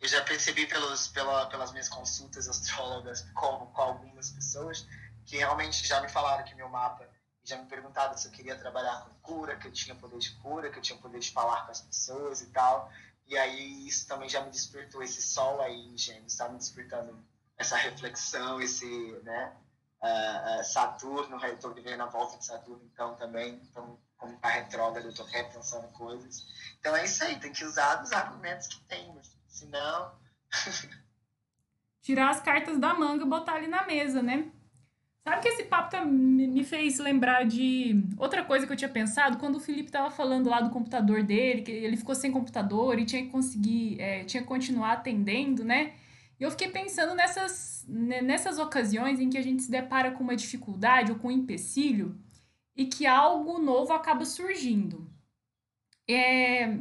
Eu já percebi pelos, pela, pelas minhas consultas astrólogas com, com algumas pessoas que realmente já me falaram que meu mapa, já me perguntaram se eu queria trabalhar com cura, que eu tinha poder de cura, que eu tinha poder de falar com as pessoas e tal. E aí isso também já me despertou, esse sol aí, gente, está me despertando essa reflexão, esse, né, uh, Saturno, eu estou vivendo a volta de Saturno, então também, então, como está retrógrado, eu estou repensando coisas. Então é isso aí, tem que usar os argumentos que tem, senão... Tirar as cartas da manga e botar ali na mesa, né? Sabe que esse papo tá, me fez lembrar de outra coisa que eu tinha pensado quando o Felipe tava falando lá do computador dele, que ele ficou sem computador e tinha que conseguir, é, tinha que continuar atendendo, né? E eu fiquei pensando nessas, nessas ocasiões em que a gente se depara com uma dificuldade ou com um empecilho e que algo novo acaba surgindo. É,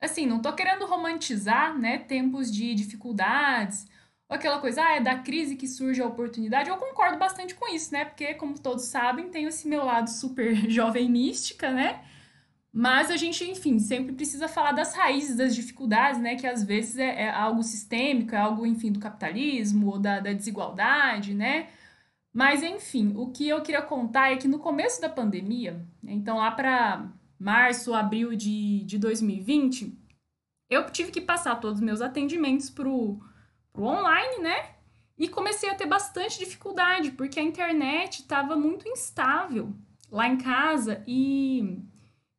assim, não tô querendo romantizar, né, tempos de dificuldades aquela coisa, ah, é da crise que surge a oportunidade. Eu concordo bastante com isso, né? Porque, como todos sabem, tem esse meu lado super jovem mística, né? Mas a gente, enfim, sempre precisa falar das raízes das dificuldades, né? Que às vezes é, é algo sistêmico, é algo, enfim, do capitalismo ou da, da desigualdade, né? Mas, enfim, o que eu queria contar é que no começo da pandemia, né, então lá para março, abril de, de 2020, eu tive que passar todos os meus atendimentos pro pro online, né? E comecei a ter bastante dificuldade, porque a internet estava muito instável lá em casa e,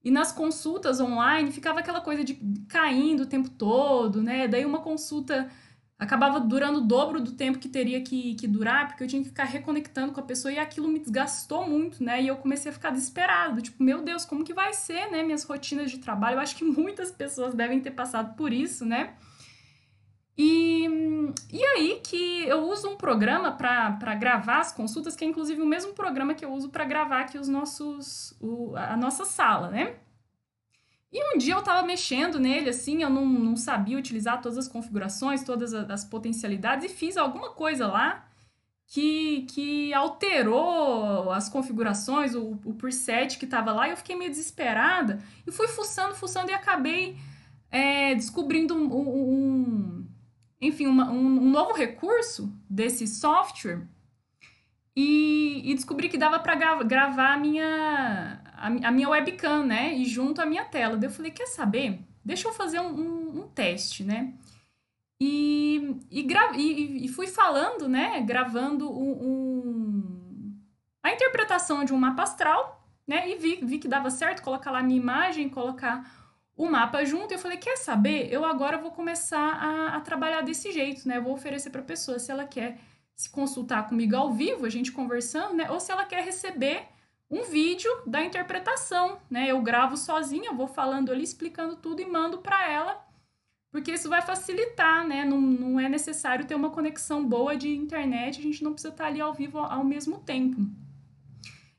e nas consultas online ficava aquela coisa de caindo o tempo todo, né? Daí uma consulta acabava durando o dobro do tempo que teria que, que durar, porque eu tinha que ficar reconectando com a pessoa e aquilo me desgastou muito, né? E eu comecei a ficar desesperado, tipo, meu Deus, como que vai ser, né? Minhas rotinas de trabalho. Eu acho que muitas pessoas devem ter passado por isso, né? E, e aí que eu uso um programa para gravar as consultas, que é inclusive o mesmo programa que eu uso para gravar aqui os nossos, o, a nossa sala, né? E um dia eu estava mexendo nele, assim, eu não, não sabia utilizar todas as configurações, todas as potencialidades, e fiz alguma coisa lá que, que alterou as configurações, o, o preset que estava lá, e eu fiquei meio desesperada, e fui fuçando, fuçando, e acabei é, descobrindo um, um enfim, uma, um, um, novo recurso desse software e, e descobri que dava para gra gravar a minha, a, a, minha webcam, né? E junto à minha tela. Daí eu falei, quer saber? Deixa eu fazer um, um, um teste, né? E, e, e, e, fui falando, né? Gravando um, a interpretação de um mapa astral, né? E vi, vi que dava certo colocar lá a minha imagem, colocar o mapa junto. Eu falei, quer saber? Eu agora vou começar a, a trabalhar desse jeito, né? Eu vou oferecer para a pessoa se ela quer se consultar comigo ao vivo, a gente conversando, né? Ou se ela quer receber um vídeo da interpretação, né? Eu gravo sozinha, vou falando ali, explicando tudo e mando para ela, porque isso vai facilitar, né? Não, não é necessário ter uma conexão boa de internet, a gente não precisa estar ali ao vivo ao mesmo tempo.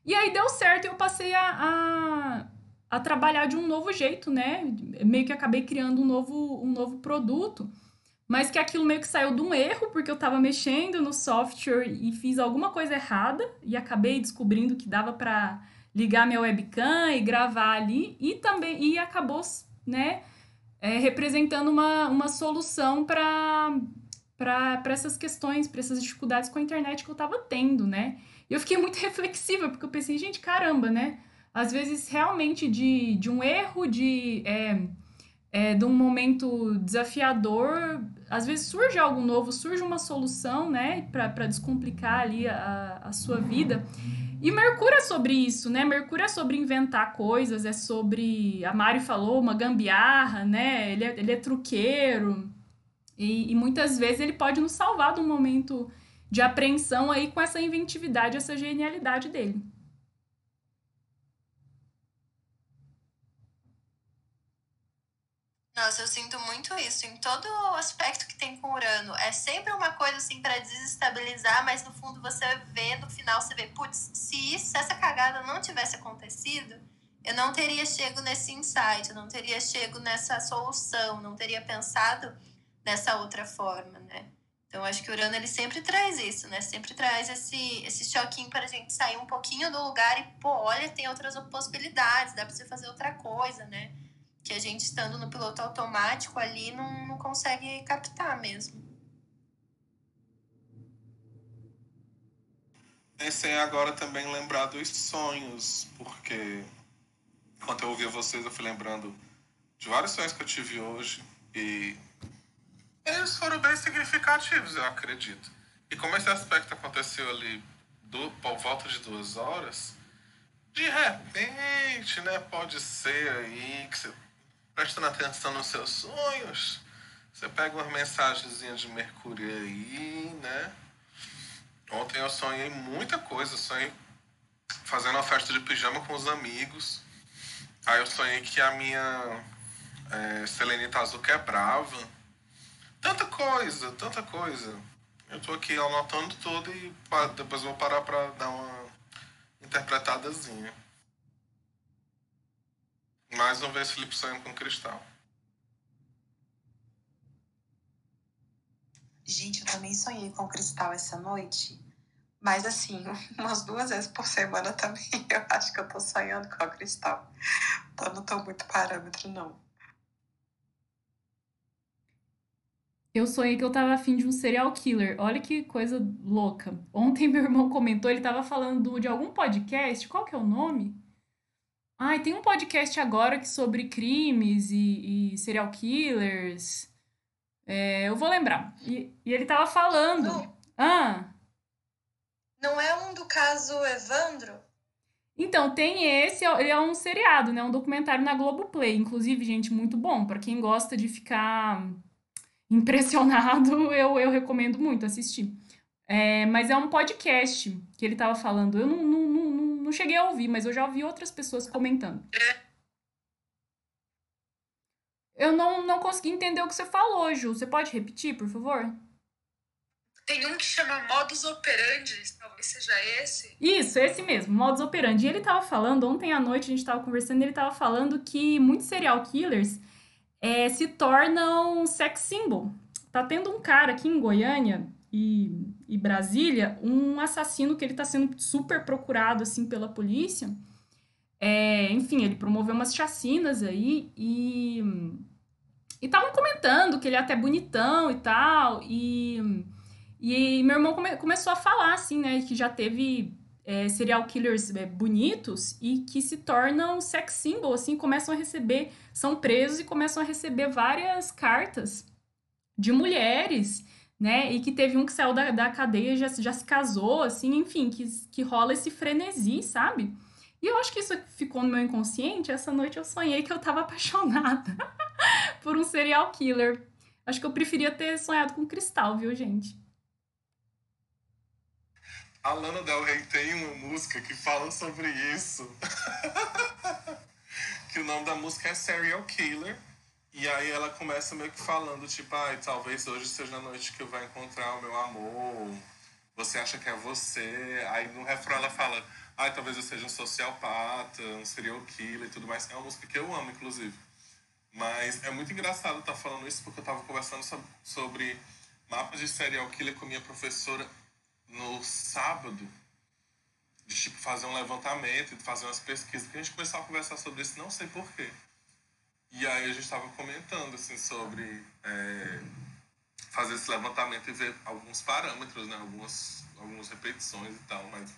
E aí deu certo, eu passei a, a a trabalhar de um novo jeito, né? Meio que acabei criando um novo, um novo produto, mas que aquilo meio que saiu de um erro, porque eu estava mexendo no software e fiz alguma coisa errada e acabei descobrindo que dava para ligar minha webcam e gravar ali e também e acabou, né, é, representando uma, uma solução para para essas questões, para essas dificuldades com a internet que eu estava tendo, né? E eu fiquei muito reflexiva, porque eu pensei, gente, caramba, né? Às vezes realmente de, de um erro, de, é, é, de um momento desafiador, às vezes surge algo novo, surge uma solução, né, para descomplicar ali a, a sua vida. E Mercúrio é sobre isso, né? Mercúrio é sobre inventar coisas, é sobre. A Mari falou, uma gambiarra, né? Ele é, ele é truqueiro. E, e muitas vezes ele pode nos salvar de um momento de apreensão aí com essa inventividade, essa genialidade dele. Nossa, eu sinto muito isso em todo aspecto que tem com Urano. É sempre uma coisa assim para desestabilizar, mas no fundo você vê, no final você vê, putz, se, isso, se essa cagada não tivesse acontecido, eu não teria chego nesse insight, eu não teria chego nessa solução, não teria pensado dessa outra forma, né? Então acho que Urano ele sempre traz isso, né? Sempre traz esse esse choquinho para a gente sair um pouquinho do lugar e pô, olha, tem outras possibilidades, dá para você fazer outra coisa, né? Que a gente estando no piloto automático ali não, não consegue captar mesmo. Pensei agora também lembrar dos sonhos, porque enquanto eu ouvia vocês, eu fui lembrando de vários sonhos que eu tive hoje e eles foram bem significativos, eu acredito. E como esse aspecto aconteceu ali do, por volta de duas horas, de repente, né, pode ser aí que você prestando atenção nos seus sonhos, você pega uma mensagenzinha de Mercúrio aí, né? Ontem eu sonhei muita coisa, sonhei fazendo uma festa de pijama com os amigos. Aí eu sonhei que a minha é, selenita azul quebrava. Tanta coisa, tanta coisa. Eu tô aqui anotando tudo e depois vou parar pra dar uma interpretadazinha. Mais uma vez, Felipe sonhando com cristal. Gente, eu também sonhei com cristal essa noite. Mas assim, umas duas vezes por semana também eu acho que eu tô sonhando com cristal. Então não tô muito parâmetro, não. Eu sonhei que eu tava afim de um serial killer. Olha que coisa louca. Ontem meu irmão comentou, ele tava falando de algum podcast. Qual que é o nome? Ai, tem um podcast agora que sobre crimes e, e serial killers. É, eu vou lembrar. E, e ele tava falando. Não. Ah, Não é um do caso Evandro? então tem esse, ele é um seriado, né? Um documentário na Globoplay. Inclusive, gente, muito bom. Pra quem gosta de ficar impressionado, eu, eu recomendo muito assistir. É, mas é um podcast que ele tava falando. Eu não, não, não, cheguei a ouvir, mas eu já ouvi outras pessoas comentando. Eu não, não consegui entender o que você falou, Ju. Você pode repetir, por favor? Tem um que chama Modus Operandi, talvez seja esse. Isso, esse mesmo, modus operandi. E ele tava falando, ontem à noite a gente tava conversando, ele tava falando que muitos serial killers é, se tornam sex symbol. Tá tendo um cara aqui em Goiânia e, e Brasília, um assassino que ele tá sendo super procurado, assim, pela polícia. É, enfim, ele promoveu umas chacinas aí e... E estavam comentando que ele é até bonitão e tal, e... E meu irmão come- começou a falar, assim, né, que já teve é, serial killers é, bonitos e que se tornam sex symbol, assim, começam a receber, são presos e começam a receber várias cartas de mulheres, né, e que teve um que saiu da, da cadeia já, já se casou, assim, enfim, que, que rola esse frenesi, sabe? E eu acho que isso ficou no meu inconsciente. Essa noite eu sonhei que eu tava apaixonada por um serial killer. Acho que eu preferia ter sonhado com cristal, viu, gente? A Lana Del Rey tem uma música que fala sobre isso. que o nome da música é Serial Killer. E aí ela começa meio que falando, tipo, ai, talvez hoje seja a noite que eu vou encontrar o meu amor. Você acha que é você? Aí no refrão ela fala, ai, talvez eu seja um sociopata, um serial killer e tudo mais. É uma música que eu amo, inclusive. Mas é muito engraçado estar falando isso porque eu tava conversando so- sobre mapas de serial killer com minha professora no sábado. De tipo fazer um levantamento e fazer umas pesquisas. Porque a gente começou a conversar sobre isso, não sei porquê. E aí a gente tava comentando assim sobre é, fazer esse levantamento e ver alguns parâmetros, né? Algumas, algumas repetições e tal, mas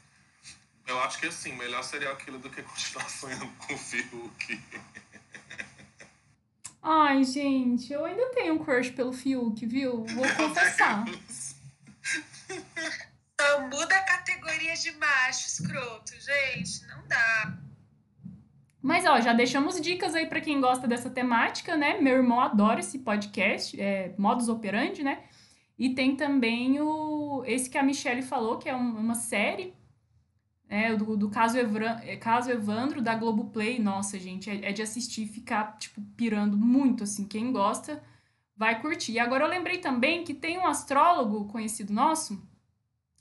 eu acho que assim, melhor serial killer do que continuar sonhando com o Fiuk. Ai, gente, eu ainda tenho um crush pelo Fiuk, viu? Vou confessar. Só muda a categoria de macho escroto, gente. Não dá. Mas, ó, já deixamos dicas aí pra quem gosta dessa temática, né? Meu irmão adora esse podcast, é Modus Operandi, né? E tem também o esse que a Michelle falou, que é um- uma série, é, do, do caso, Evran, é, caso Evandro, da Globoplay. Nossa, gente, é, é de assistir e ficar, tipo, pirando muito, assim. Quem gosta vai curtir. E agora eu lembrei também que tem um astrólogo conhecido nosso,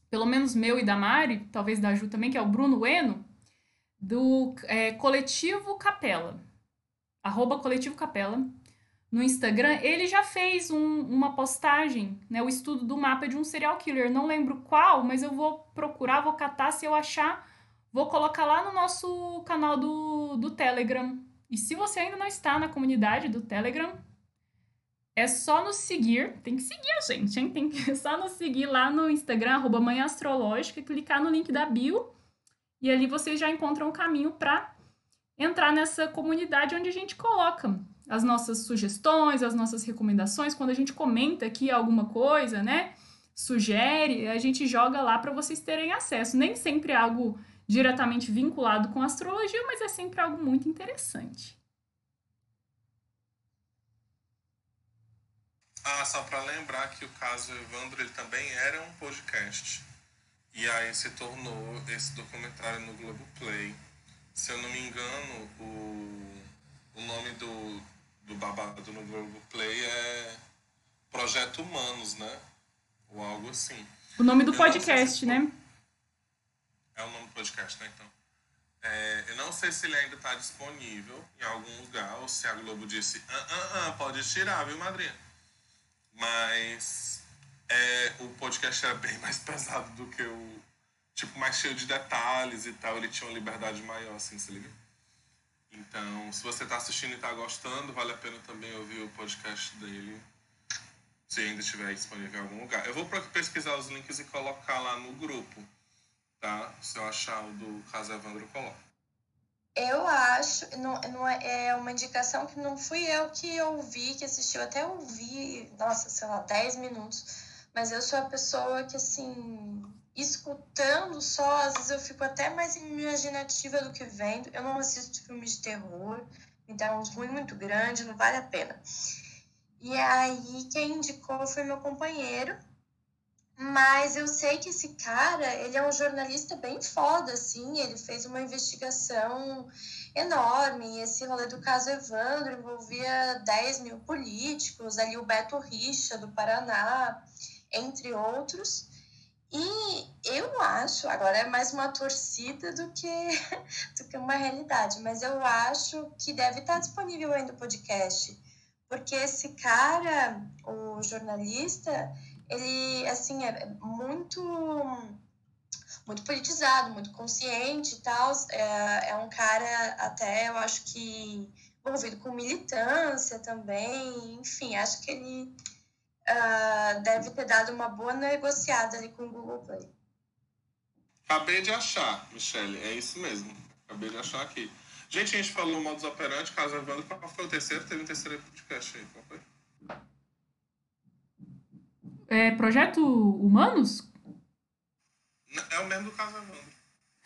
pelo menos meu e da Mari, talvez da Ju também, que é o Bruno Eno, do é, Coletivo Capela, arroba Coletivo Capela, no Instagram, ele já fez um- uma postagem, né, o estudo do mapa de um serial killer, não lembro qual, mas eu vou procurar, vou catar, se eu achar, vou colocar lá no nosso canal do, do Telegram. E se você ainda não está na comunidade do Telegram, é só nos seguir, tem que seguir a gente, hein? Tem que é só nos seguir lá no Instagram, arroba Astrológica, clicar no link da bio e ali vocês já encontram o caminho para entrar nessa comunidade onde a gente coloca as nossas sugestões, as nossas recomendações, quando a gente comenta aqui alguma coisa, né? Sugere, a gente joga lá para vocês terem acesso. Nem sempre é algo diretamente vinculado com astrologia, mas é sempre algo muito interessante. Ah, só para lembrar que o caso Evandro ele também era um podcast. E aí se tornou esse documentário no Globoplay. Se eu não me engano, o, o nome do, do babado no Globoplay é Projeto Humanos, né? Ou algo assim. O nome do eu podcast, se né? É o nome do podcast, né? Então. É, eu não sei se ele ainda está disponível em algum lugar, ou se a Globo disse, ah, ah, ah, pode tirar, viu, madrinha? Mas é, o podcast era bem mais pesado do que o. Tipo, mais cheio de detalhes e tal. Ele tinha uma liberdade maior, assim, se liga? Então, se você está assistindo e está gostando, vale a pena também ouvir o podcast dele. Se ainda estiver disponível em algum lugar. Eu vou pesquisar os links e colocar lá no grupo, tá? Se eu achar o do caso Evandro, eu. Eu acho, não, não é, é uma indicação que não fui eu que ouvi, que assistiu, até ouvi, nossa, sei lá, 10 minutos, mas eu sou a pessoa que, assim, escutando só, às vezes eu fico até mais imaginativa do que vendo. Eu não assisto filmes de terror, me dá uns ruim muito grande, não vale a pena. E aí, quem indicou foi meu companheiro, mas eu sei que esse cara, ele é um jornalista bem foda, assim, ele fez uma investigação enorme, esse rolê do caso Evandro envolvia 10 mil políticos, ali o Beto Richa, do Paraná, entre outros, e eu acho, agora é mais uma torcida do que, do que uma realidade, mas eu acho que deve estar disponível ainda o podcast, porque esse cara, o jornalista, ele, assim, é muito muito politizado, muito consciente e tal. É, é um cara, até eu acho que envolvido com militância também. Enfim, acho que ele uh, deve ter dado uma boa negociada ali com o Google Play. Acabei de achar, Michelle, é isso mesmo. Acabei de achar aqui. Gente, a gente falou modus operandi, caso Evandro, qual foi o terceiro? Teve um terceiro podcast aí, qual foi? É, Projeto Humanos? É o mesmo do Casa Evandro.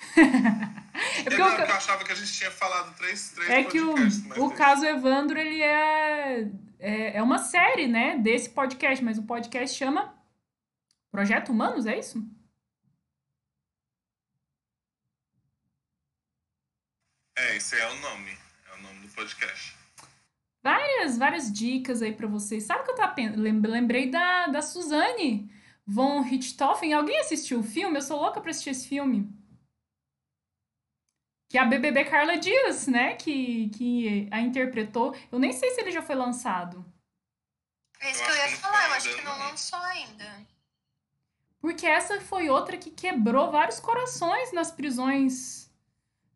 é porque eu, eu, achava que a gente tinha falado três, três É que o, o caso Evandro, ele é, é, é uma série, né, desse podcast, mas o podcast chama Projeto Humanos, é isso? É, esse é o nome. É o nome do podcast várias, várias dicas aí para vocês. Sabe o que eu tava lembrei da, da Suzane von Richthofen. Alguém assistiu o filme? Eu sou louca para assistir esse filme. Que é a BBB Carla Dias, né? Que, que a interpretou. Eu nem sei se ele já foi lançado. É isso que eu ia falar, eu acho que não lançou ainda. Porque essa foi outra que quebrou vários corações nas prisões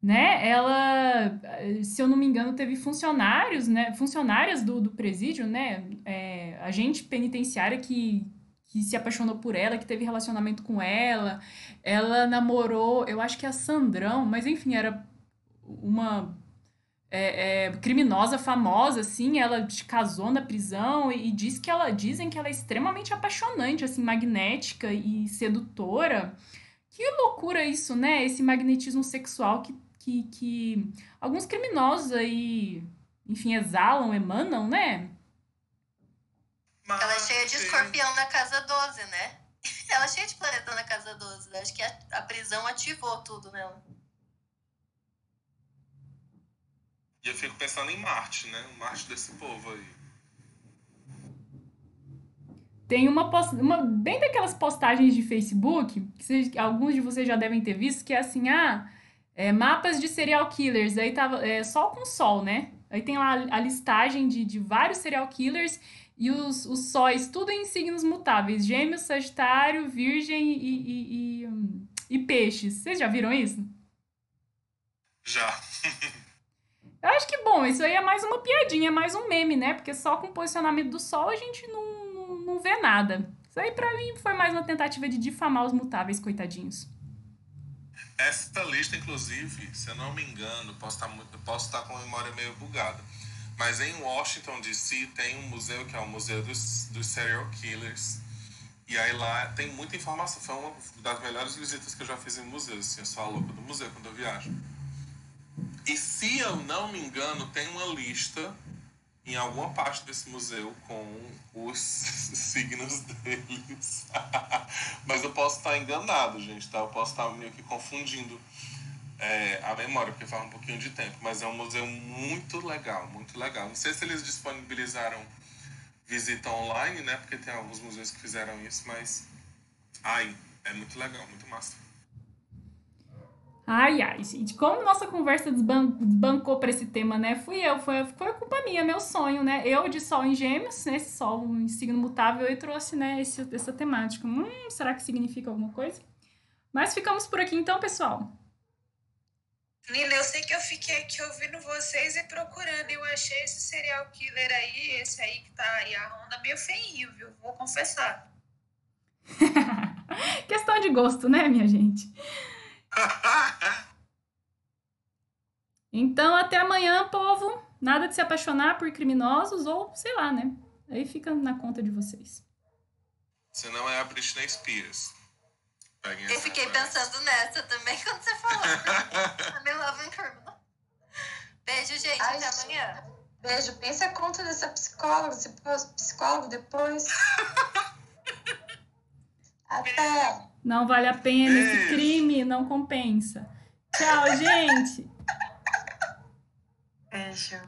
né? Ela, se eu não me engano, teve funcionários, né? Funcionárias do, do presídio, né? É, agente penitenciária que, que se apaixonou por ela, que teve relacionamento com ela. Ela namorou, eu acho que a Sandrão, mas enfim, era uma é, é, criminosa famosa, assim. Ela casou na prisão e, e diz que ela dizem que ela é extremamente apaixonante, assim, magnética e sedutora. Que loucura isso, né? Esse magnetismo sexual que que, que alguns criminosos aí, enfim, exalam, emanam, né? Mas... Ela é cheia de escorpião na casa 12, né? Ela é cheia de planeta na casa 12. Acho que a, a prisão ativou tudo nela. E eu fico pensando em Marte, né? O Marte desse povo aí. Tem uma, post... uma bem daquelas postagens de Facebook, que vocês, alguns de vocês já devem ter visto, que é assim, ah, é, mapas de serial killers, aí tava é, sol com sol, né? Aí tem lá a listagem de, de vários serial killers e os, os sóis, tudo em signos mutáveis: Gêmeos, Sagitário, Virgem e, e, e, e Peixes. Vocês já viram isso? Já. Eu acho que, bom, isso aí é mais uma piadinha, é mais um meme, né? Porque só com o posicionamento do Sol a gente não, não, não vê nada. Isso aí pra mim foi mais uma tentativa de difamar os mutáveis, coitadinhos. Essa lista, inclusive, se eu não me engano, posso estar, muito, posso estar com a memória meio bugada, mas em Washington, D.C., tem um museu que é o Museu dos, dos Serial Killers. E aí lá tem muita informação. Foi uma das melhores visitas que eu já fiz em museus. Assim, eu sou a louca do museu quando eu viajo. E se eu não me engano, tem uma lista em alguma parte desse museu com os signos deles. Mas eu posso estar enganado, gente, tá? Eu posso estar meio que confundindo é, a memória, porque faz um pouquinho de tempo. Mas é um museu muito legal, muito legal. Não sei se eles disponibilizaram visita online, né? Porque tem alguns museus que fizeram isso, mas. Ai, é muito legal, muito massa. Ai, ai, gente, como nossa conversa desban desbancou para esse tema, né? Fui eu, foi, foi culpa minha, meu sonho, né? Eu de sol em gêmeos, né? Esse sol em signo mutável, e trouxe, né, esse, essa temática. Hum, será que significa alguma coisa? Mas ficamos por aqui então, pessoal. Nina, eu sei que eu fiquei aqui ouvindo vocês e procurando. Eu achei esse serial killer aí, esse aí que tá aí a ronda, meio feinho, viu? Vou confessar. Questão de gosto, né, minha gente? Então, até amanhã, povo. Nada de se apaixonar por criminosos ou sei lá, né? Aí fica na conta de vocês. Se não é a Britney Spears. Peguem Eu fiquei pensando nessa também quando você falou. Love. Beijo, gente. Ai, até gente. amanhã. Beijo. Pensa a conta dessa psicóloga, esse psicólogo depois. Até. Não vale a pena esse Beijo. crime, não compensa. Tchau, gente! Beijo.